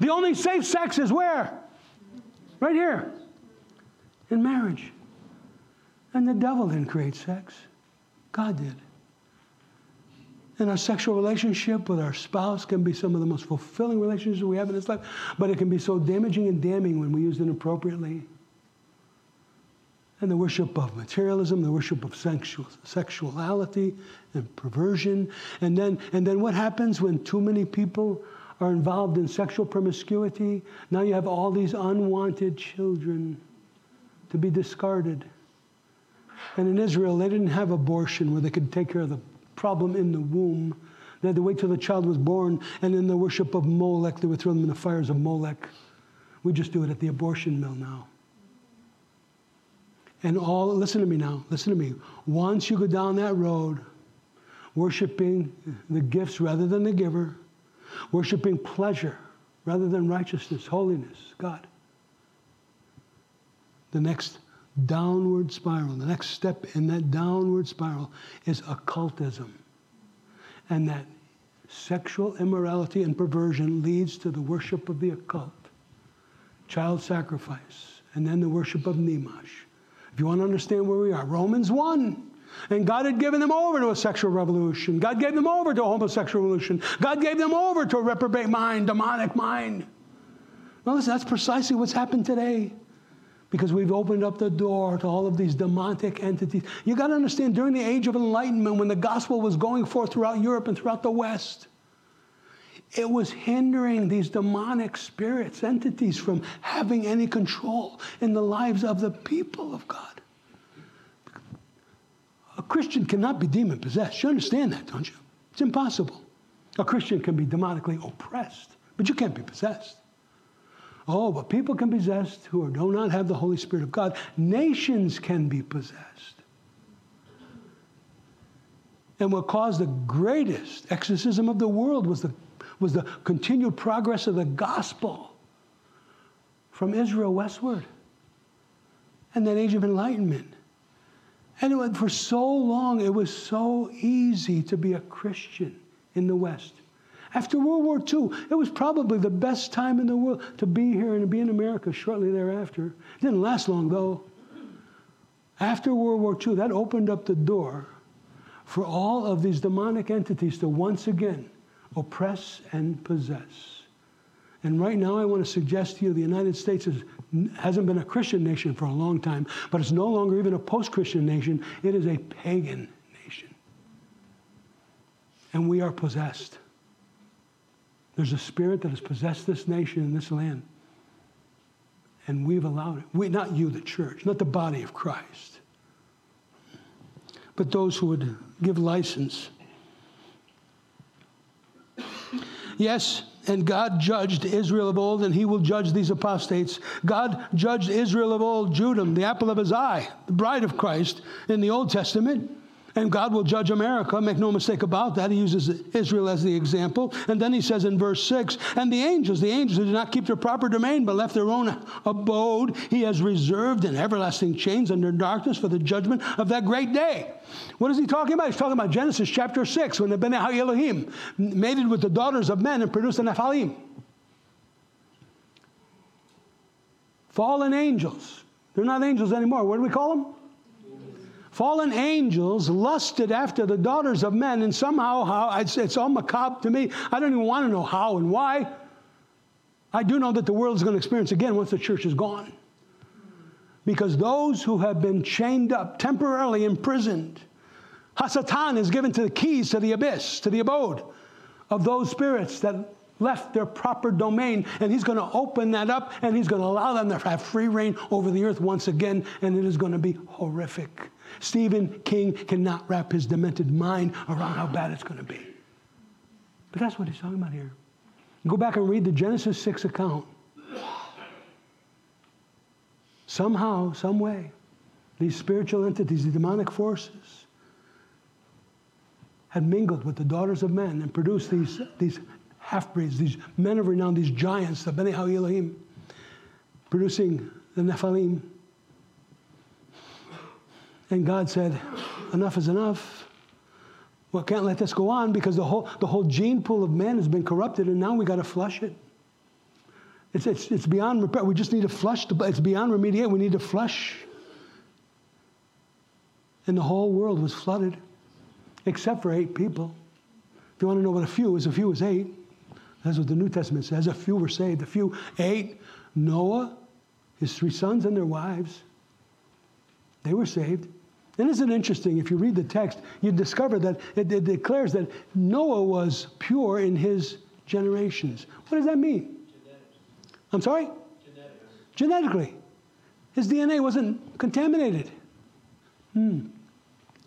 The only safe sex is where? Right here, in marriage. And the devil didn't create sex, God did. And our sexual relationship with our spouse can be some of the most fulfilling relationships we have in this life, but it can be so damaging and damning when we use it inappropriately. And the worship of materialism, the worship of sexual, sexuality and perversion. And then, and then what happens when too many people are involved in sexual promiscuity? Now you have all these unwanted children to be discarded. And in Israel, they didn't have abortion where they could take care of the problem in the womb. They had to wait till the child was born, and in the worship of Molech, they would throw them in the fires of Molech. We just do it at the abortion mill now. And all, listen to me now, listen to me. Once you go down that road, worshiping the gifts rather than the giver, worshiping pleasure rather than righteousness, holiness, God. The next downward spiral. The next step in that downward spiral is occultism. And that sexual immorality and perversion leads to the worship of the occult, child sacrifice, and then the worship of Chemosh. If you want to understand where we are, Romans 1. And God had given them over to a sexual revolution. God gave them over to a homosexual revolution. God gave them over to a reprobate mind, demonic mind. Well, listen, that's precisely what's happened today because we've opened up the door to all of these demonic entities. You got to understand, during the age of enlightenment, when the gospel was going forth throughout Europe and throughout the West, it was hindering these demonic spirits, entities, from having any control in the lives of the people of God. A Christian cannot be demon possessed. You understand that, don't you? It's impossible. A Christian can be demonically oppressed, but you can't be possessed. Oh, but people can be possessed who do not have the Holy Spirit of God. Nations can be possessed. And what caused the greatest exorcism of the world was the, was the continued progress of the gospel from Israel westward and that age of enlightenment. And it, for so long, it was so easy to be a Christian in the West. After World War II, it was probably the best time in the world to be here and to be in America shortly thereafter. It didn't last long, though. After World War II, that opened up the door for all of these demonic entities to once again oppress and possess. And right now, I want to suggest to you the United States is, hasn't been a Christian nation for a long time, but it's no longer even a post Christian nation. It is a pagan nation. And we are possessed. There's a spirit that has possessed this nation and this land. And we've allowed it. We, not you, the church, not the body of Christ, but those who would give license. Yes, and God judged Israel of old, and he will judge these apostates. God judged Israel of old, Judah, the apple of his eye, the bride of Christ in the Old Testament. And God will judge America, make no mistake about that. He uses Israel as the example. And then he says in verse 6 And the angels, the angels who did not keep their proper domain, but left their own abode, he has reserved in everlasting chains under darkness for the judgment of that great day. What is he talking about? He's talking about Genesis chapter 6, when the Bene Elohim mated with the daughters of men and produced the Nephilim. Fallen angels. They're not angels anymore. What do we call them? Fallen angels lusted after the daughters of men, and somehow, how it's, it's all macabre to me. I don't even want to know how and why. I do know that the world is going to experience again once the church is gone. Because those who have been chained up, temporarily imprisoned, Hasatan is given to the keys to the abyss, to the abode of those spirits that left their proper domain, and he's going to open that up and he's going to allow them to have free reign over the earth once again, and it is going to be horrific. Stephen King cannot wrap his demented mind around how bad it's going to be. But that's what he's talking about here. Go back and read the Genesis 6 account. Somehow, some way, these spiritual entities, the demonic forces, had mingled with the daughters of men and produced these, these half breeds, these men of renown, these giants, the Bene Elohim, producing the Nephilim. And God said, Enough is enough. Well, can't let this go on because the whole, the whole gene pool of man has been corrupted and now we got to flush it. It's, it's, it's beyond repair. We just need to flush. The, it's beyond remediate. We need to flush. And the whole world was flooded except for eight people. If you want to know what a few is, a few is eight. That's what the New Testament says. A few were saved. A few, eight. Noah, his three sons, and their wives. They were saved. And isn't it interesting? If you read the text, you discover that it, it declares that Noah was pure in his generations. What does that mean? Genetics. I'm sorry? Genetics. Genetically. His DNA wasn't contaminated. Hmm.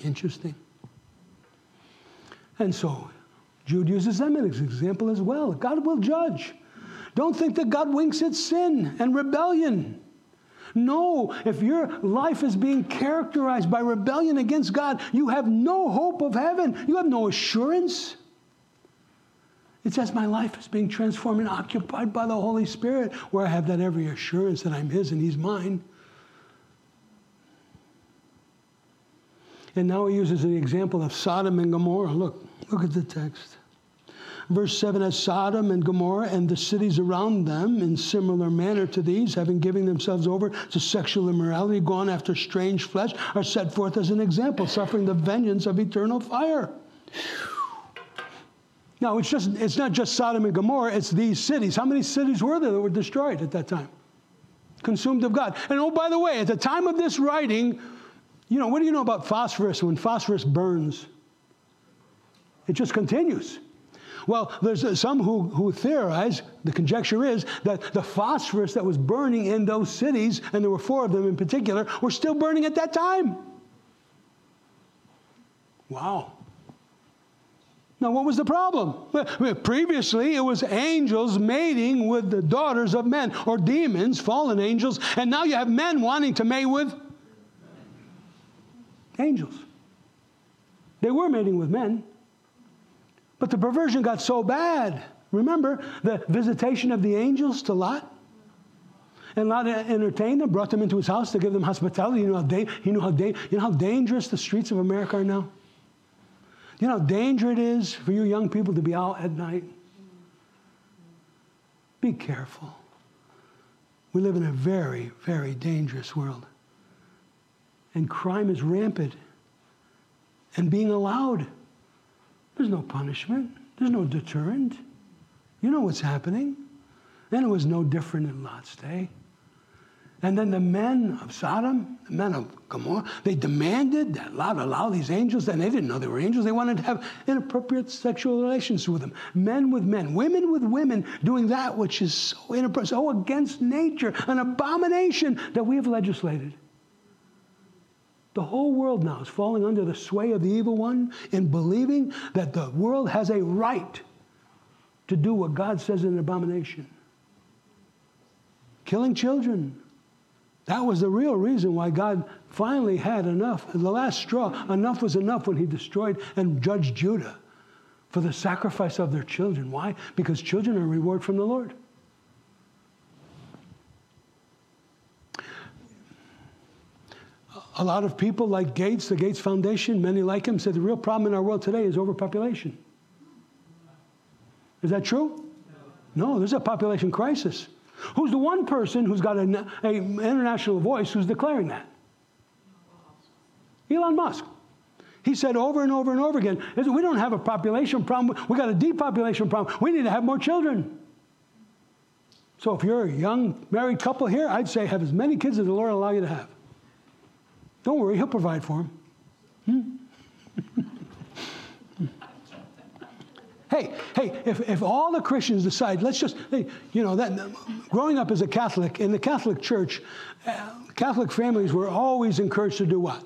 Interesting. And so, Jude uses them as an example as well. God will judge. Don't think that God winks at sin and rebellion. No, if your life is being characterized by rebellion against God, you have no hope of heaven. You have no assurance. It says, My life is being transformed and occupied by the Holy Spirit, where I have that every assurance that I'm His and He's mine. And now he uses the example of Sodom and Gomorrah. Look, look at the text. Verse 7 As Sodom and Gomorrah and the cities around them, in similar manner to these, having given themselves over to sexual immorality, gone after strange flesh, are set forth as an example, suffering the vengeance of eternal fire. Now, it's, just, it's not just Sodom and Gomorrah, it's these cities. How many cities were there that were destroyed at that time? Consumed of God. And oh, by the way, at the time of this writing, you know, what do you know about phosphorus when phosphorus burns? It just continues. Well, there's some who, who theorize, the conjecture is, that the phosphorus that was burning in those cities, and there were four of them in particular, were still burning at that time. Wow. Now, what was the problem? Previously, it was angels mating with the daughters of men, or demons, fallen angels, and now you have men wanting to mate with angels. They were mating with men. But the perversion got so bad. Remember the visitation of the angels to Lot? And Lot entertained them, brought them into his house to give them hospitality. You know how, da- you know how, da- you know how dangerous the streets of America are now? You know how dangerous it is for you young people to be out at night? Be careful. We live in a very, very dangerous world. And crime is rampant and being allowed. There's no punishment, there's no deterrent. You know what's happening. And it was no different in Lot's day. And then the men of Sodom, the men of Gomorrah, they demanded that Lot allow these angels, and they didn't know they were angels. They wanted to have inappropriate sexual relations with them. Men with men, women with women, doing that which is so inappropriate, so against nature, an abomination that we have legislated. The whole world now is falling under the sway of the evil one in believing that the world has a right to do what God says is an abomination. Killing children, that was the real reason why God finally had enough. The last straw, enough was enough when he destroyed and judged Judah for the sacrifice of their children. Why? Because children are a reward from the Lord. A lot of people like Gates, the Gates Foundation, many like him, said the real problem in our world today is overpopulation. Is that true? No, there's a population crisis. Who's the one person who's got an international voice who's declaring that? Elon Musk. He said over and over and over again, we don't have a population problem, we got a depopulation problem. We need to have more children. So if you're a young married couple here, I'd say have as many kids as the Lord allow you to have. Don't worry, he'll provide for them. Hmm? Hey, hey, if, if all the Christians decide, let's just, hey, you know, that growing up as a Catholic, in the Catholic Church, uh, Catholic families were always encouraged to do what?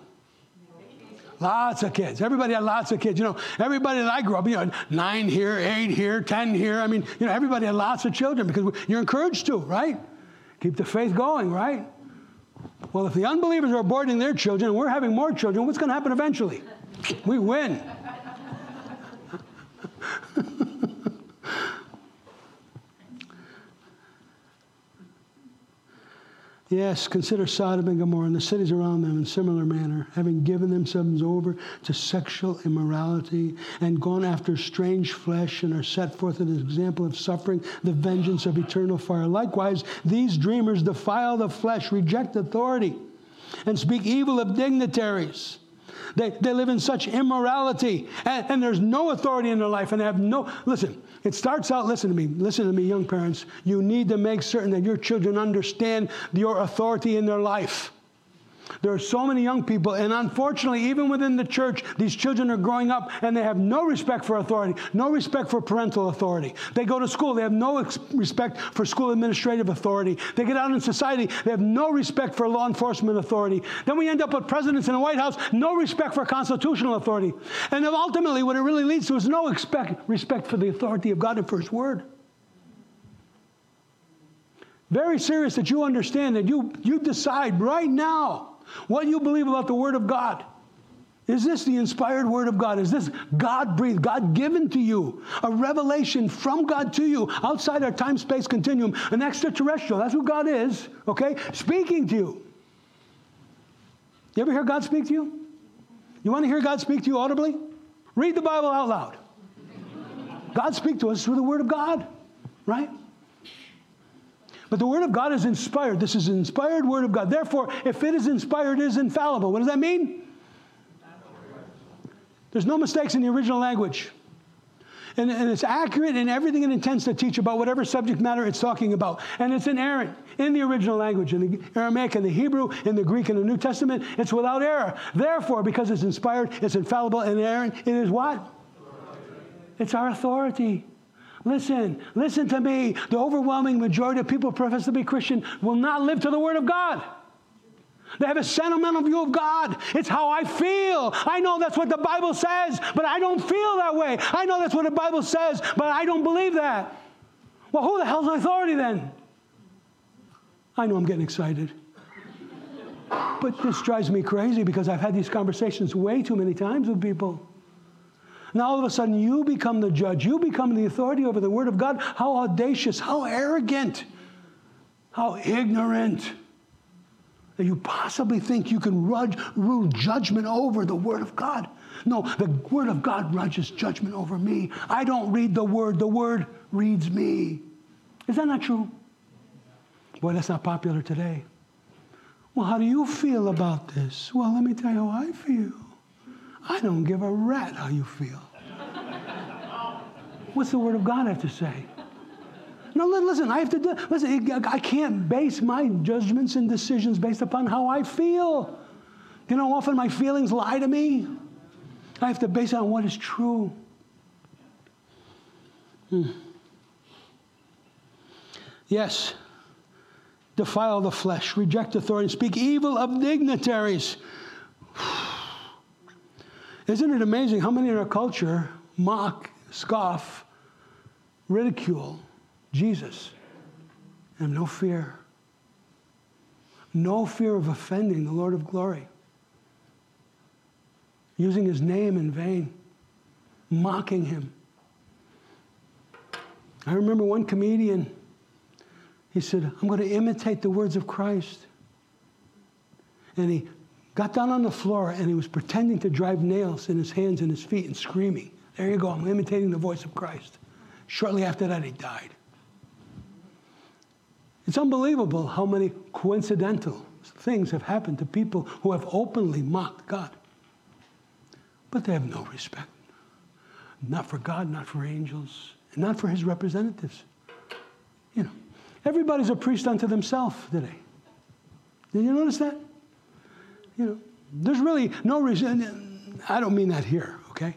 Lots of kids. Everybody had lots of kids. You know, everybody that I grew up, you know, nine here, eight here, ten here. I mean, you know, everybody had lots of children because you're encouraged to, right? Keep the faith going, right? Well, if the unbelievers are aborting their children and we're having more children, what's going to happen eventually? We win. Yes, consider Sodom and Gomorrah and the cities around them in similar manner, having given themselves over to sexual immorality and gone after strange flesh and are set forth as an example of suffering the vengeance of eternal fire. Likewise, these dreamers defile the flesh, reject authority, and speak evil of dignitaries. They, they live in such immorality, and, and there's no authority in their life, and they have no. Listen, it starts out, listen to me, listen to me, young parents. You need to make certain that your children understand your authority in their life. There are so many young people, and unfortunately, even within the church, these children are growing up and they have no respect for authority, no respect for parental authority. They go to school, they have no ex- respect for school administrative authority. They get out in society, they have no respect for law enforcement authority. Then we end up with presidents in the White House, no respect for constitutional authority. And ultimately, what it really leads to is no expect, respect for the authority of God and for His Word. Very serious that you understand that you, you decide right now what you believe about the Word of God. Is this the inspired Word of God? Is this God breathed, God given to you, a revelation from God to you outside our time space continuum, an extraterrestrial? That's who God is, okay? Speaking to you. You ever hear God speak to you? You want to hear God speak to you audibly? Read the Bible out loud. God speak to us through the Word of God, right? But the Word of God is inspired. This is an inspired Word of God. Therefore, if it is inspired, it is infallible. What does that mean? There's no mistakes in the original language. And, and, it's accurate in everything it intends to teach about whatever subject matter it's talking about. And it's inerrant in the original language, in the Aramaic and the Hebrew, in the Greek in the New Testament. It's without error. Therefore, because it's inspired, it's infallible and inerrant, it is what? It's our authority. Listen, listen to me. The overwhelming majority of people who profess to be Christian will not live to the Word of God. They have a sentimental view of God. It's how I feel. I know that's what the Bible says, but I don't feel that way. I know that's what the Bible says, but I don't believe that. Well, who the hell's authority then? I know I'm getting excited. But this drives me crazy because I've had these conversations way too many times with people. Now all of a sudden you become the judge. You become the authority over the Word of God. How audacious, how arrogant, how ignorant that you possibly think you can rule judgment over the Word of God. No, the Word of God judges judgment over me. I don't read the Word, the Word reads me. Is that not true? Boy, that's not popular today. Well, how do you feel about this? Well, let me tell you how I feel. I don't give a rat how you feel. What's the Word of God have to say? No, listen, I have to do, listen, I can't base my judgments and decisions based upon how I feel. You know, often my feelings lie to me. I have to base it on what is true. Hmm. Yes, defile the flesh, reject authority, speak evil of dignitaries. Isn't it amazing how many in our culture mock, scoff, ridicule Jesus and no fear? No fear of offending the Lord of glory, using his name in vain, mocking him. I remember one comedian, he said, I'm going to imitate the words of Christ. And he got down on the floor and he was pretending to drive nails in his hands and his feet and screaming, There you go, I'm imitating the voice of Christ. Shortly after that, he died. It's unbelievable how many coincidental things have happened to people who have openly mocked God. But they have no respect. Not for God, not for angels, and not for his representatives. You know, everybody's a priest unto themselves today. Did you notice that? You know, there's really no reason, I don't mean that here, okay?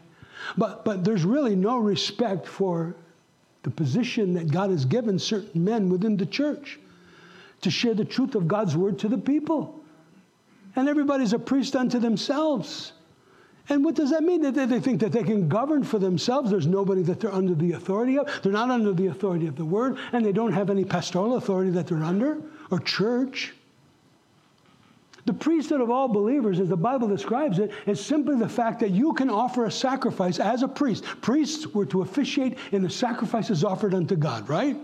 But, but there's really no respect for the position that God has given certain men within the church to share the truth of God's word to the people. And everybody's a priest unto themselves. And what does that mean? That they think that they can govern for themselves. There's nobody that they're under the authority of. They're not under the authority of the word, and they don't have any pastoral authority that they're under or church. The priesthood of all believers, as the Bible describes it, is simply the fact that you can offer a sacrifice as a priest. Priests were to officiate in the sacrifices offered unto God, right?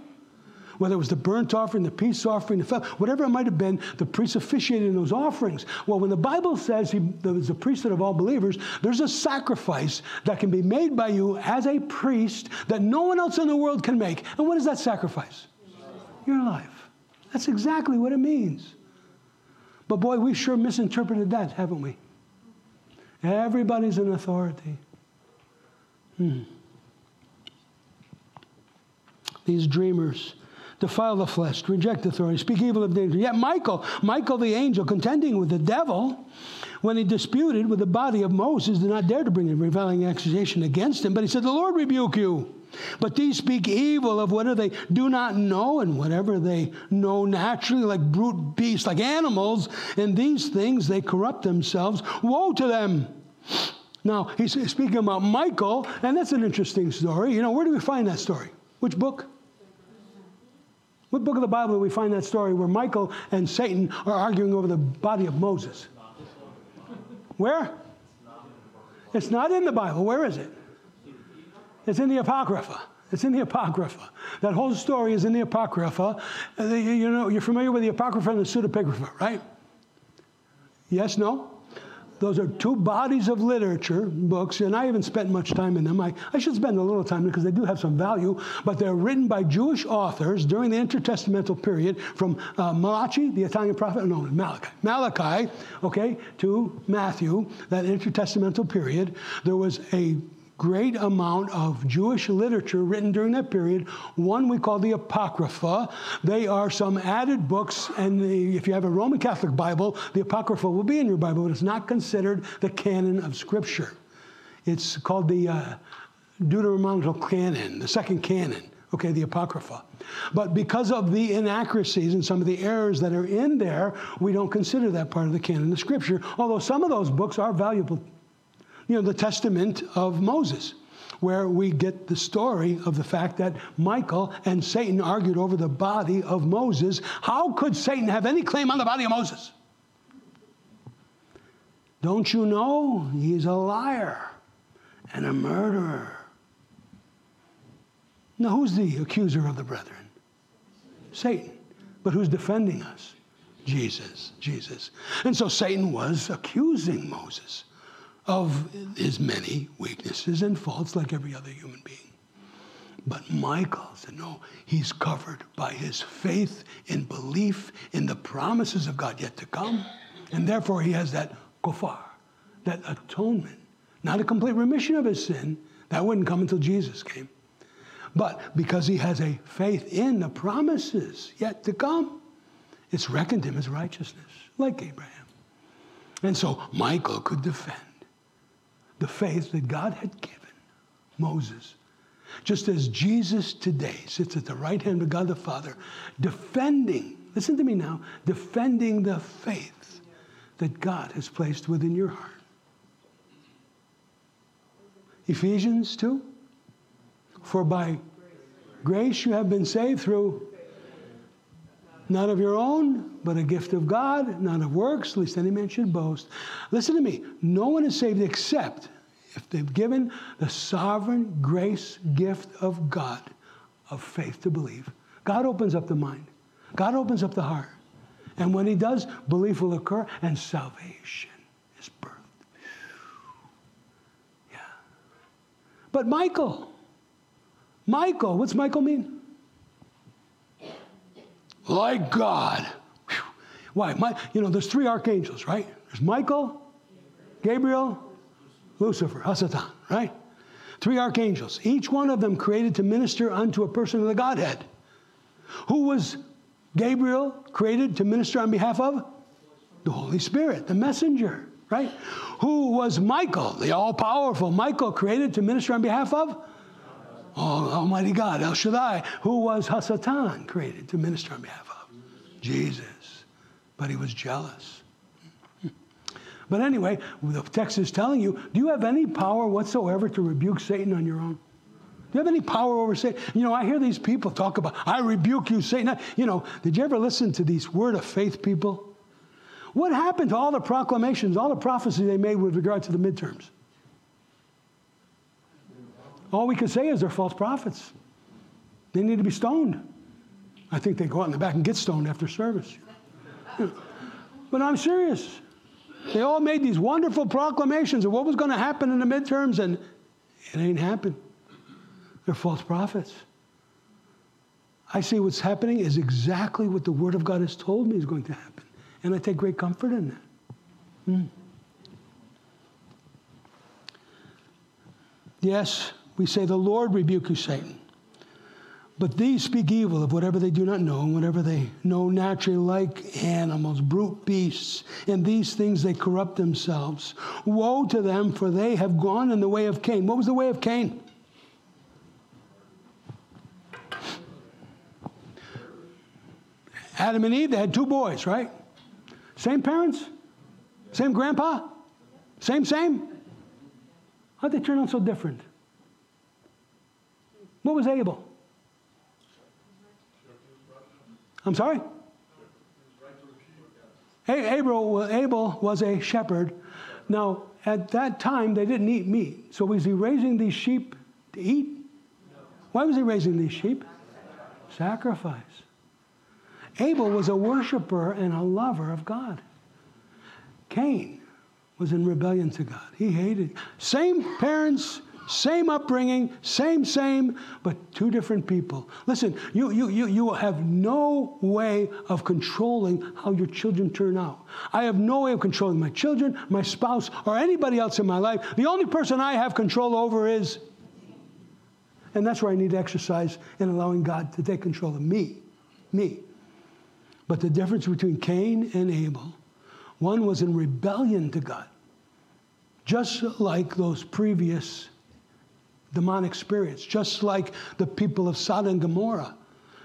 Whether it was the burnt offering, the peace offering, the whatever it might have been, the priests officiated in those offerings. Well, when the Bible says he, there's the priesthood of all believers, there's a sacrifice that can be made by you as a priest that no one else in the world can make. And what is that sacrifice? Your life. That's exactly what it means. But boy, we sure misinterpreted that, haven't we? Everybody's an authority. Hmm. These dreamers defile the flesh, reject authority, speak evil of danger. Yet Michael, Michael the angel, contending with the devil, when he disputed with the body of Moses, did not dare to bring a reviling accusation against him, but he said, The Lord rebuke you. But these speak evil of whatever they do not know and whatever they know naturally, like brute beasts, like animals. And these things they corrupt themselves. Woe to them! Now, he's speaking about Michael, and that's an interesting story. You know, where do we find that story? Which book? What book of the Bible do we find that story where Michael and Satan are arguing over the body of Moses? Where? It's not in the Bible. Where is it? It's in the Apocrypha. It's in the Apocrypha. That whole story is in the Apocrypha. Uh, you know, you're familiar with the Apocrypha and the Pseudepigrapha, right? Yes, no? Those are two bodies of literature, books, and I haven't spent much time in them. I, I should spend a little time because they do have some value, but they're written by Jewish authors during the intertestamental period from uh, Malachi, the Italian prophet, no, Malachi, Malachi, okay, to Matthew, that intertestamental period. There was a great amount of Jewish literature written during that period. One we call the Apocrypha. They are some added books, and the, if you have a Roman Catholic Bible, the Apocrypha will be in your Bible, but it's not considered the canon of Scripture. It's called the uh, Deuteronomical canon, the second canon. Okay, the Apocrypha. But because of the inaccuracies and some of the errors that are in there, we don't consider that part of the canon of Scripture, although some of those books are valuable you know, the testament of Moses, where we get the story of the fact that Michael and Satan argued over the body of Moses. How could Satan have any claim on the body of Moses? Don't you know he's a liar and a murderer? Now, who's the accuser of the brethren? Satan. But who's defending us? Jesus, Jesus. And so Satan was accusing Moses of his many weaknesses and faults like every other human being. But Michael said, no, he's covered by his faith in belief in the promises of God yet to come. And therefore, he has that kofar, that atonement, not a complete remission of his sin. That wouldn't come until Jesus came. But because he has a faith in the promises yet to come, it's reckoned him as righteousness, like Abraham. And so Michael could defend the faith that God had given Moses. Just as Jesus today sits at the right hand of God the Father, defending, listen to me now, defending the faith that God has placed within your heart. Ephesians 2 For by grace you have been saved through not of your own, but a gift of God, not of works, lest any man should boast. Listen to me. No one is saved except if they've given the sovereign grace gift of God of faith to believe. God opens up the mind, God opens up the heart. And when He does, belief will occur and salvation is birthed. Yeah. But Michael, Michael, what's Michael mean? Like God. Whew. Why? My, you know, there's three archangels, right? There's Michael, Gabriel, Lucifer, Hasatan, right? Three archangels, each one of them created to minister unto a person of the Godhead. Who was Gabriel created to minister on behalf of? The Holy Spirit, the messenger, right? Who was Michael, the all powerful Michael, created to minister on behalf of? Oh, Almighty God, El Shaddai, who was Hasatan created to minister on behalf of? Jesus. But he was jealous. But anyway, the text is telling you do you have any power whatsoever to rebuke Satan on your own? Do you have any power over Satan? You know, I hear these people talk about, I rebuke you, Satan. You know, did you ever listen to these word of faith people? What happened to all the proclamations, all the prophecy they made with regard to the midterms? All we can say is they're false prophets. They need to be stoned. I think they go out in the back and get stoned after service. But I'm serious. They all made these wonderful proclamations of what was going to happen in the midterms, and it ain't happened. They're false prophets. I see what's happening is exactly what the Word of God has told me is going to happen. And I take great comfort in that. Mm. Yes, we say, The Lord rebuke you, Satan. But these speak evil of whatever they do not know, and whatever they know naturally, like animals, brute beasts. In these things they corrupt themselves. Woe to them, for they have gone in the way of Cain. What was the way of Cain? Adam and Eve, they had two boys, right? Same parents? Same grandpa? Same, same? How'd they turn out so different? What was Abel? I'm sorry? Abel, Abel was a shepherd. Now, at that time, they didn't eat meat. So was he raising these sheep to eat? Why was he raising these sheep? Sacrifice. Abel was a worshiper and a lover of God. Cain was in rebellion to God. He hated. Same parents, same upbringing, same, same, but two different people. Listen, you, you, you, you have no way of controlling how your children turn out. I have no way of controlling my children, my spouse, or anybody else in my life. The only person I have control over is, and that's where I need to exercise in allowing God to take control of me. Me. But the difference between Cain and Abel, one was in rebellion to God, just like those previous demonic spirits, just like the people of Sodom and Gomorrah.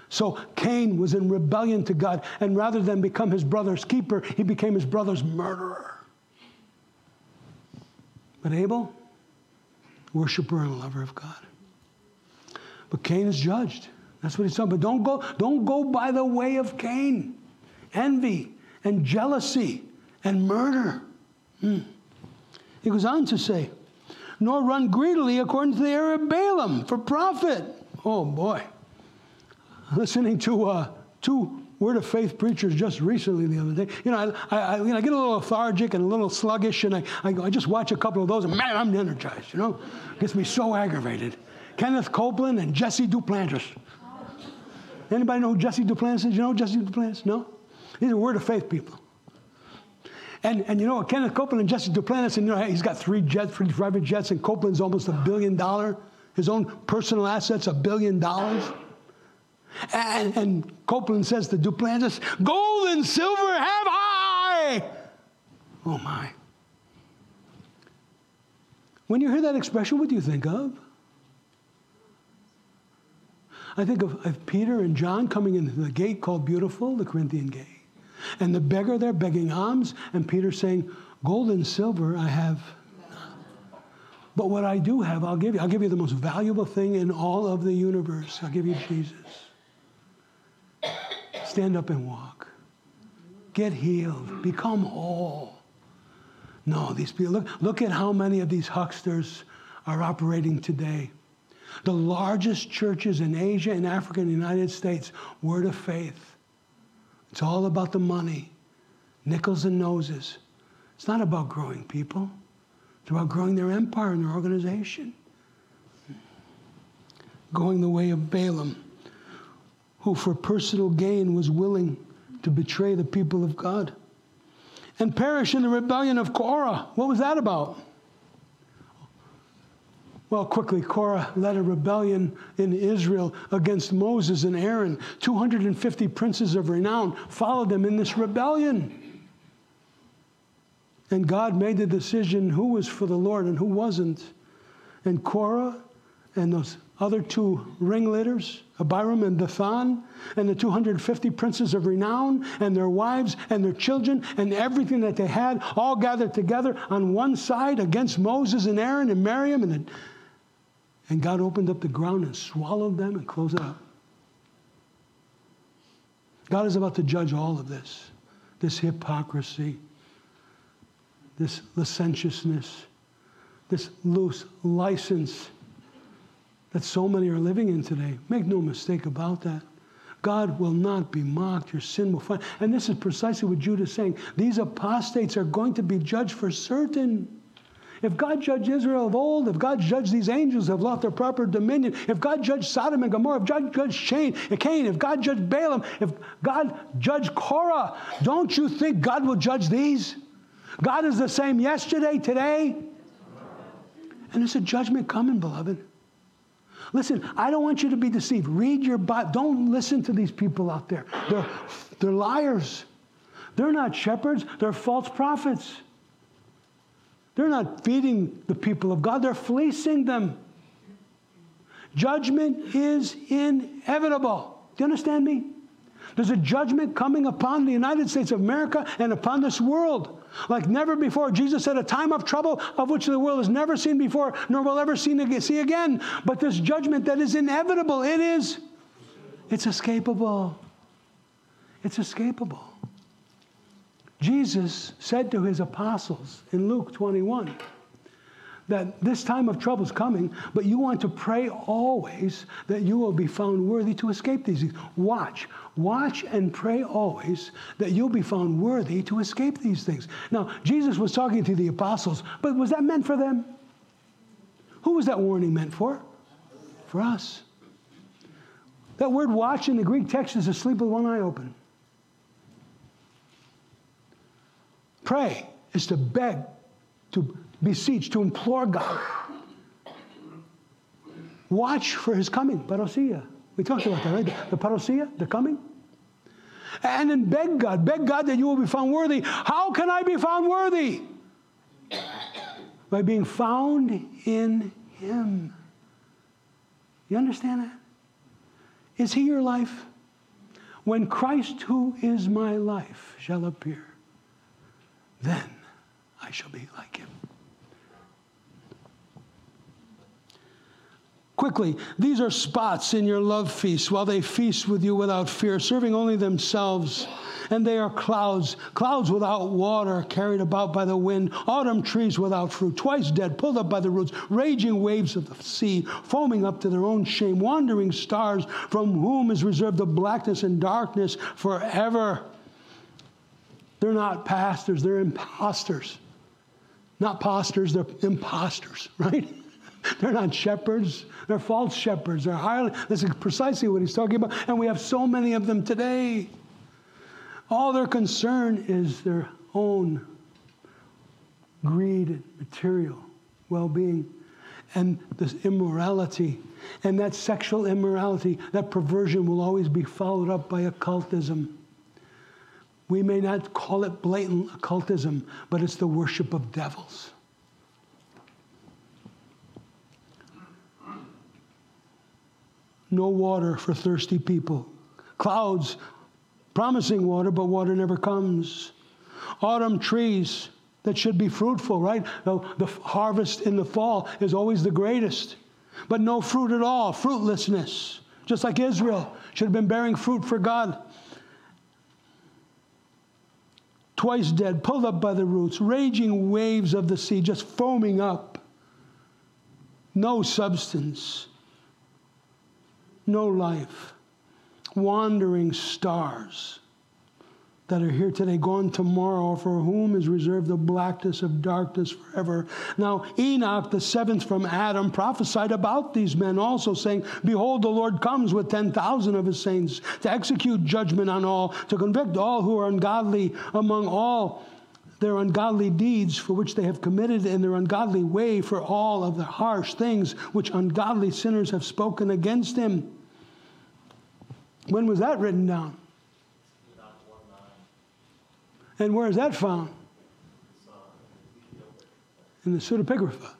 So Cain was in rebellion to God, and rather than become his brother's keeper, he became his brother's murderer. But Abel, worshiper and lover of God. But Cain is judged. That's what he's talking about. Don't go, don't go by the way of Cain. Envy and jealousy and murder. Hmm. He goes on to say, nor run greedily according to the error of Balaam for profit. Oh boy. Listening to uh, two Word of Faith preachers just recently the other day. You know, I, I, you know, I get a little lethargic and a little sluggish, and I, I, I just watch a couple of those, and man, I'm energized, you know? Gets me so aggravated. Kenneth Copeland and Jesse Duplantis. Anybody know who Jesse Duplantis is? You know Jesse Duplantis? No? These are Word of Faith people. And, and you know, Kenneth Copeland and Jesse Duplantis, and you know, he's got three jets, three private jets, and Copeland's almost a billion dollar his own personal assets, a billion dollars. And, and Copeland says to Duplantis, Gold and silver have I. Oh my. When you hear that expression, what do you think of? I think of, of Peter and John coming into the gate called Beautiful, the Corinthian gate. And the beggar there begging alms, and Peter saying, Gold and silver I have but what I do have, I'll give you. I'll give you the most valuable thing in all of the universe. I'll give you Jesus. Stand up and walk. Get healed. Become whole. No, these people, look, look at how many of these hucksters are operating today. The largest churches in Asia and Africa and the United States, word of faith. It's all about the money, nickels and noses. It's not about growing people, it's about growing their empire and their organization. Going the way of Balaam who for personal gain was willing to betray the people of God and perish in the rebellion of Korah. What was that about? Well, quickly, Korah led a rebellion in Israel against Moses and Aaron. 250 princes of renown followed them in this rebellion. And God made the decision who was for the Lord and who wasn't. And Korah and those other two ringleaders, Abiram and Dathan, and the 250 princes of renown, and their wives and their children, and everything that they had, all gathered together on one side against Moses and Aaron and Miriam. And, and God opened up the ground and swallowed them and closed it up. God is about to judge all of this this hypocrisy, this licentiousness, this loose license that so many are living in today. Make no mistake about that. God will not be mocked. Your sin will find. And this is precisely what Judah is saying. These apostates are going to be judged for certain. If God judged Israel of old, if God judged these angels who have lost their proper dominion, if God judged Sodom and Gomorrah, if God judged Cain, if God judged Balaam, if God judged Korah, don't you think God will judge these? God is the same yesterday, today. And there's a judgment coming, beloved. Listen, I don't want you to be deceived. Read your Bible. Don't listen to these people out there. They're, they're liars. They're not shepherds, they're false prophets. They're not feeding the people of God, they're fleecing them. Judgment is inevitable. Do you understand me? There's a judgment coming upon the United States of America and upon this world like never before. Jesus said, A time of trouble of which the world has never seen before, nor will ever see again. But this judgment that is inevitable, it is, it's escapable. It's escapable. Jesus said to his apostles in Luke 21, that this time of trouble is coming, but you want to pray always that you will be found worthy to escape these things. Watch. Watch and pray always that you'll be found worthy to escape these things. Now, Jesus was talking to the apostles, but was that meant for them? Who was that warning meant for? For us. That word watch in the Greek text is asleep with one eye open. Pray is to beg, to beseech, to implore God. Watch for his coming, parousia. We talked about that, right? The parousia, the coming. And then beg God, beg God that you will be found worthy. How can I be found worthy? By being found in him. You understand that? Is he your life? When Christ, who is my life, shall appear, then I shall be like him. Quickly, these are spots in your love feast while they feast with you without fear, serving only themselves. And they are clouds, clouds without water, carried about by the wind, autumn trees without fruit, twice dead, pulled up by the roots, raging waves of the sea, foaming up to their own shame, wandering stars, from whom is reserved the blackness and darkness forever. They're not pastors, they're imposters. Not pastors, they're imposters, right? They're not shepherds. They're false shepherds. They're highly. This is precisely what he's talking about. And we have so many of them today. All their concern is their own greed material well being. and this immorality. And that sexual immorality, that perversion will always be followed up by occultism. We may not call it blatant occultism, but it's the worship of devils. No water for thirsty people. Clouds promising water, but water never comes. Autumn trees that should be fruitful, right? The, harvest in the fall is always the greatest, but no fruit at all, fruitlessness. Just like Israel should have been bearing fruit for God. Twice dead, pulled up by the roots, raging waves of the sea just foaming up. No substance, no life. Wandering stars that are here today, gone tomorrow, for whom is reserved the blackness of darkness forever. Now, Enoch, the seventh from Adam, prophesied about these men also, saying, Behold, the Lord comes with 10,000 of his saints to execute judgment on all, to convict all who are ungodly among all their ungodly deeds for which they have committed in their ungodly way, for all of the harsh things which ungodly sinners have spoken against him. When was that written down? And where is that found? In the pseudepigrapha.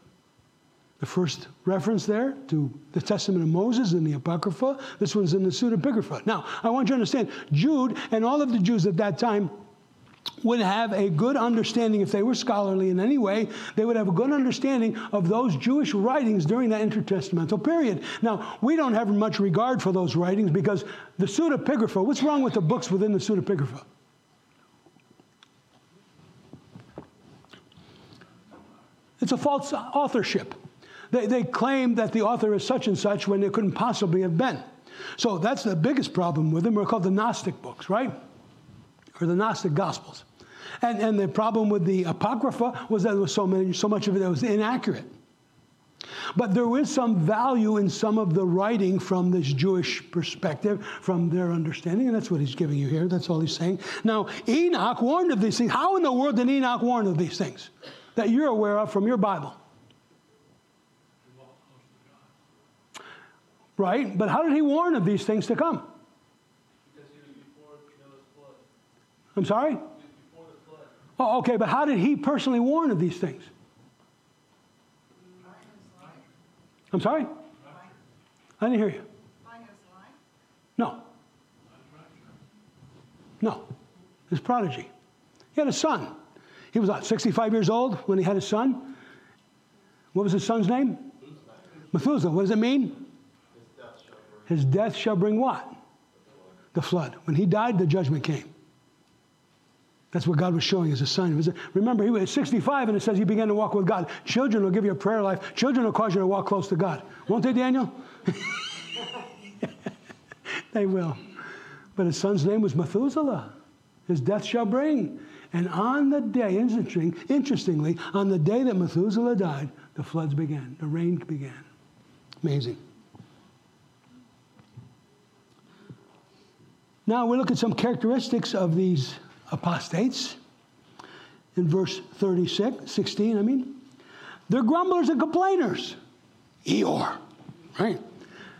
The first reference there to the Testament of Moses in the Apocrypha, this one's in the pseudepigrapha. Now, I want you to understand, Jude and all of the Jews at that time would have a good understanding, if they were scholarly in any way, they would have a good understanding of those Jewish writings during that intertestamental period. Now, we don't have much regard for those writings because the pseudepigrapha, what's wrong with the books within the pseudepigrapha? It's a false authorship. They, they claim that the author is such and such when it couldn't possibly have been. So that's the biggest problem with them. We're called the Gnostic books, right? Or the Gnostic Gospels. And, and the problem with the Apocrypha was that there was so, many, so much of it that was inaccurate. But there is some value in some of the writing from this Jewish perspective, from their understanding, and that's what he's giving you here. That's all he's saying. Now, Enoch warned of these things. How in the world did Enoch warn of these things? That you're aware of from your Bible. Right? But how did he warn of these things to come? I'm sorry? Oh, okay, but how did he personally warn of these things? I'm sorry? I didn't hear you. No. No. His prodigy. He had a son. He was what, 65 years old when he had his son? What was his son's name? Methuselah. What does it mean? His death shall bring what? The flood. When he died, the judgment came. That's what God was showing as a sign. remember, he was 65 and it says he began to walk with God. Children will give you a prayer life. Children will cause you to walk close to God. Won't they, Daniel? they will. But his son's name was Methuselah. His death shall bring. And on the day, interesting, interestingly, on the day that Methuselah died, the floods began, the rain began. Amazing. Now we look at some characteristics of these apostates in verse 36, 16, I mean. They're grumblers and complainers. Eeyore, right?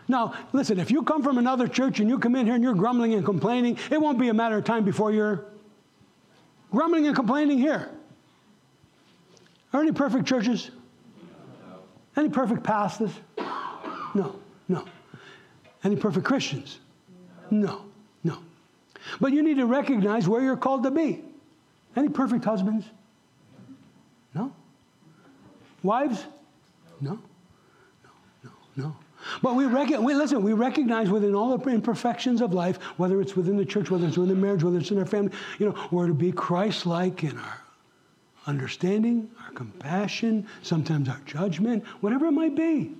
Now, listen, if you come from another church and you come in here and you're grumbling and complaining, it won't be a matter of time before you're grumbling and complaining here. Are any perfect churches? Any perfect pastors? No, no. Any perfect Christians? No, no. But you need to recognize where you're called to be. Any perfect husbands? No. Wives? No. No, no, no. But we, we listen, we recognize within all the imperfections of life, whether it's within the church, whether it's within marriage, whether it's in our family, you know, we're to be Christ like in our understanding, our compassion, sometimes our judgment, whatever it might be.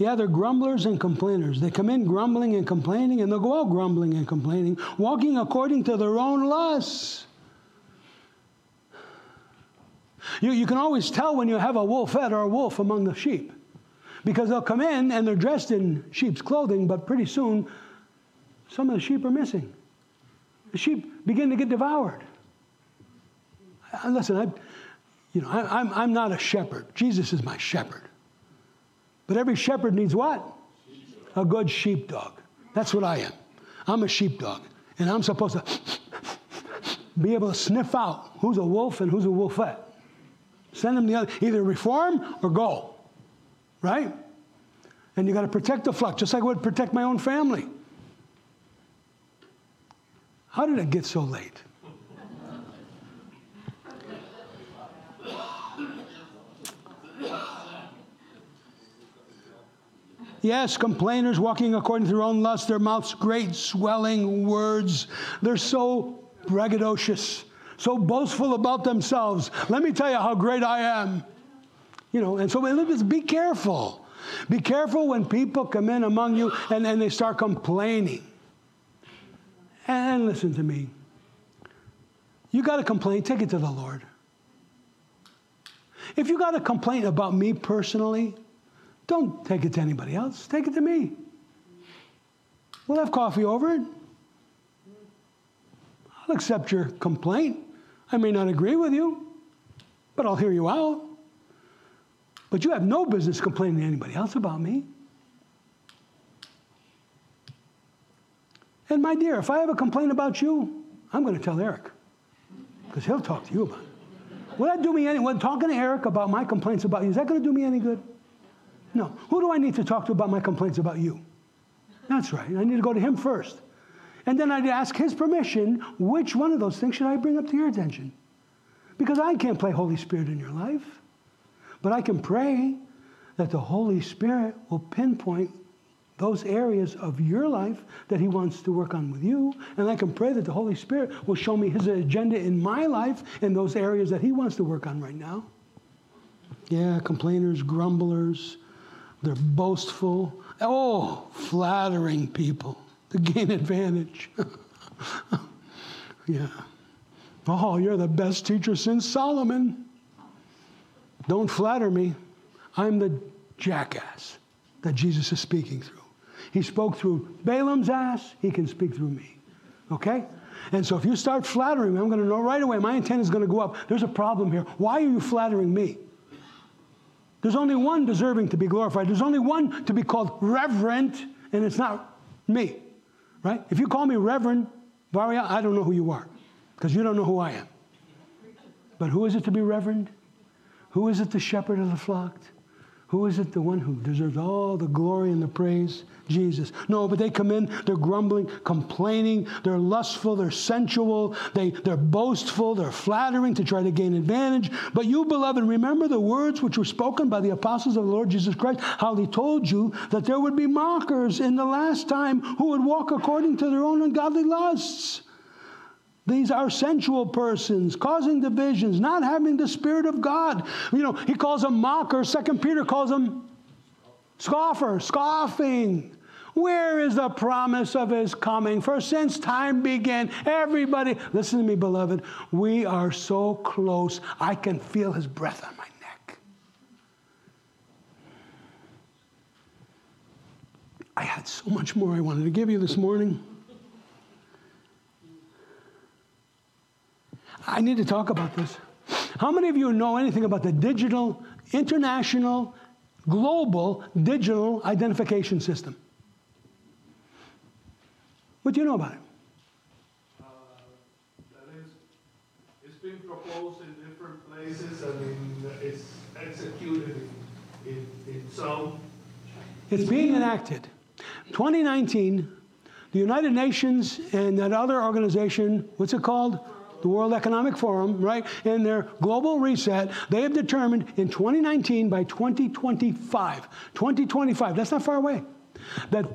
Yeah, they're grumblers and complainers. They come in grumbling and complaining, and they'll go out grumbling and complaining, walking according to their own lusts. You, you can always tell when you have a wolf wolfette or a wolf among the sheep because they'll come in and they're dressed in sheep's clothing, but pretty soon some of the sheep are missing. The sheep begin to get devoured. Uh, listen, I, you know, I, I'm, I'm not a shepherd. Jesus is my shepherd. But every shepherd needs what? A good sheepdog. That's what I am. I'm a sheepdog. And I'm supposed to be able to sniff out who's a wolf and who's a wolfette. Send them the other, either reform or go. Right? And you got to protect the flock, just like I would protect my own family. How did it get so late? Yes, complainers walking according to their own lust, their mouths great swelling words. They're so braggadocious, so boastful about themselves. Let me tell you how great I am. You know, and so be careful. Be careful when people come in among you and, and they start complaining. And listen to me. You got a complaint, take it to the Lord. If you got a complaint about me personally, don't take it to anybody else. Take it to me. We'll have coffee over it. I'll accept your complaint. I may not agree with you, but I'll hear you out. But you have no business complaining to anybody else about me. And my dear, if I have a complaint about you, I'm going to tell Eric because he'll talk to you about it. Will that do me any? When talking to Eric about my complaints about you, is that going to do me any good? No. Who do I need to talk to about my complaints about you? That's right. I need to go to him first. And then I'd ask his permission which one of those things should I bring up to your attention? Because I can't play Holy Spirit in your life. But I can pray that the Holy Spirit will pinpoint those areas of your life that He wants to work on with you. And I can pray that the Holy Spirit will show me His agenda in my life in those areas that He wants to work on right now. Yeah, complainers, grumblers, they're boastful. Oh, flattering people to gain advantage. yeah. Oh, you're the best teacher since Solomon. Don't flatter me. I'm the jackass that Jesus is speaking through. He spoke through Balaam's ass, he can speak through me. Okay? And so if you start flattering me, I'm going to know right away my intent is going to go up. There's a problem here. Why are you flattering me? There's only one deserving to be glorified. There's only one to be called reverent, and it's not me, right? If you call me Reverend Varia, I don't know who you are because you don't know who I am. But who is it to be reverend? Who is it the shepherd of the flock? Who is it the one who deserves all the glory and the praise? Jesus. No, but they come in, they're grumbling, complaining, they're lustful, they're sensual, they, they're boastful, they're flattering to try to gain advantage. But you, beloved, remember the words which were spoken by the apostles of the Lord Jesus Christ, how he told you that there would be mockers in the last time who would walk according to their own ungodly lusts. These are sensual persons, causing divisions, not having the Spirit of God. You know, he calls them mockers. Second Peter calls them scoffer, scoffing. Where is the promise of his coming? For since time began, everybody, listen to me, beloved, we are so close. I can feel his breath on my neck. I had so much more I wanted to give you this morning. I need to talk about this. How many of you know anything about the digital, international, global digital identification system? What do you know about it? Uh, that is, it's been proposed in different places. I mean, it's executed in, in, in some. It's being enacted. 2019, the United Nations and that other organization, what's it called? The World Economic Forum, right, in their global reset, they have determined in 2019 by 2025, 2025, that's not far away, that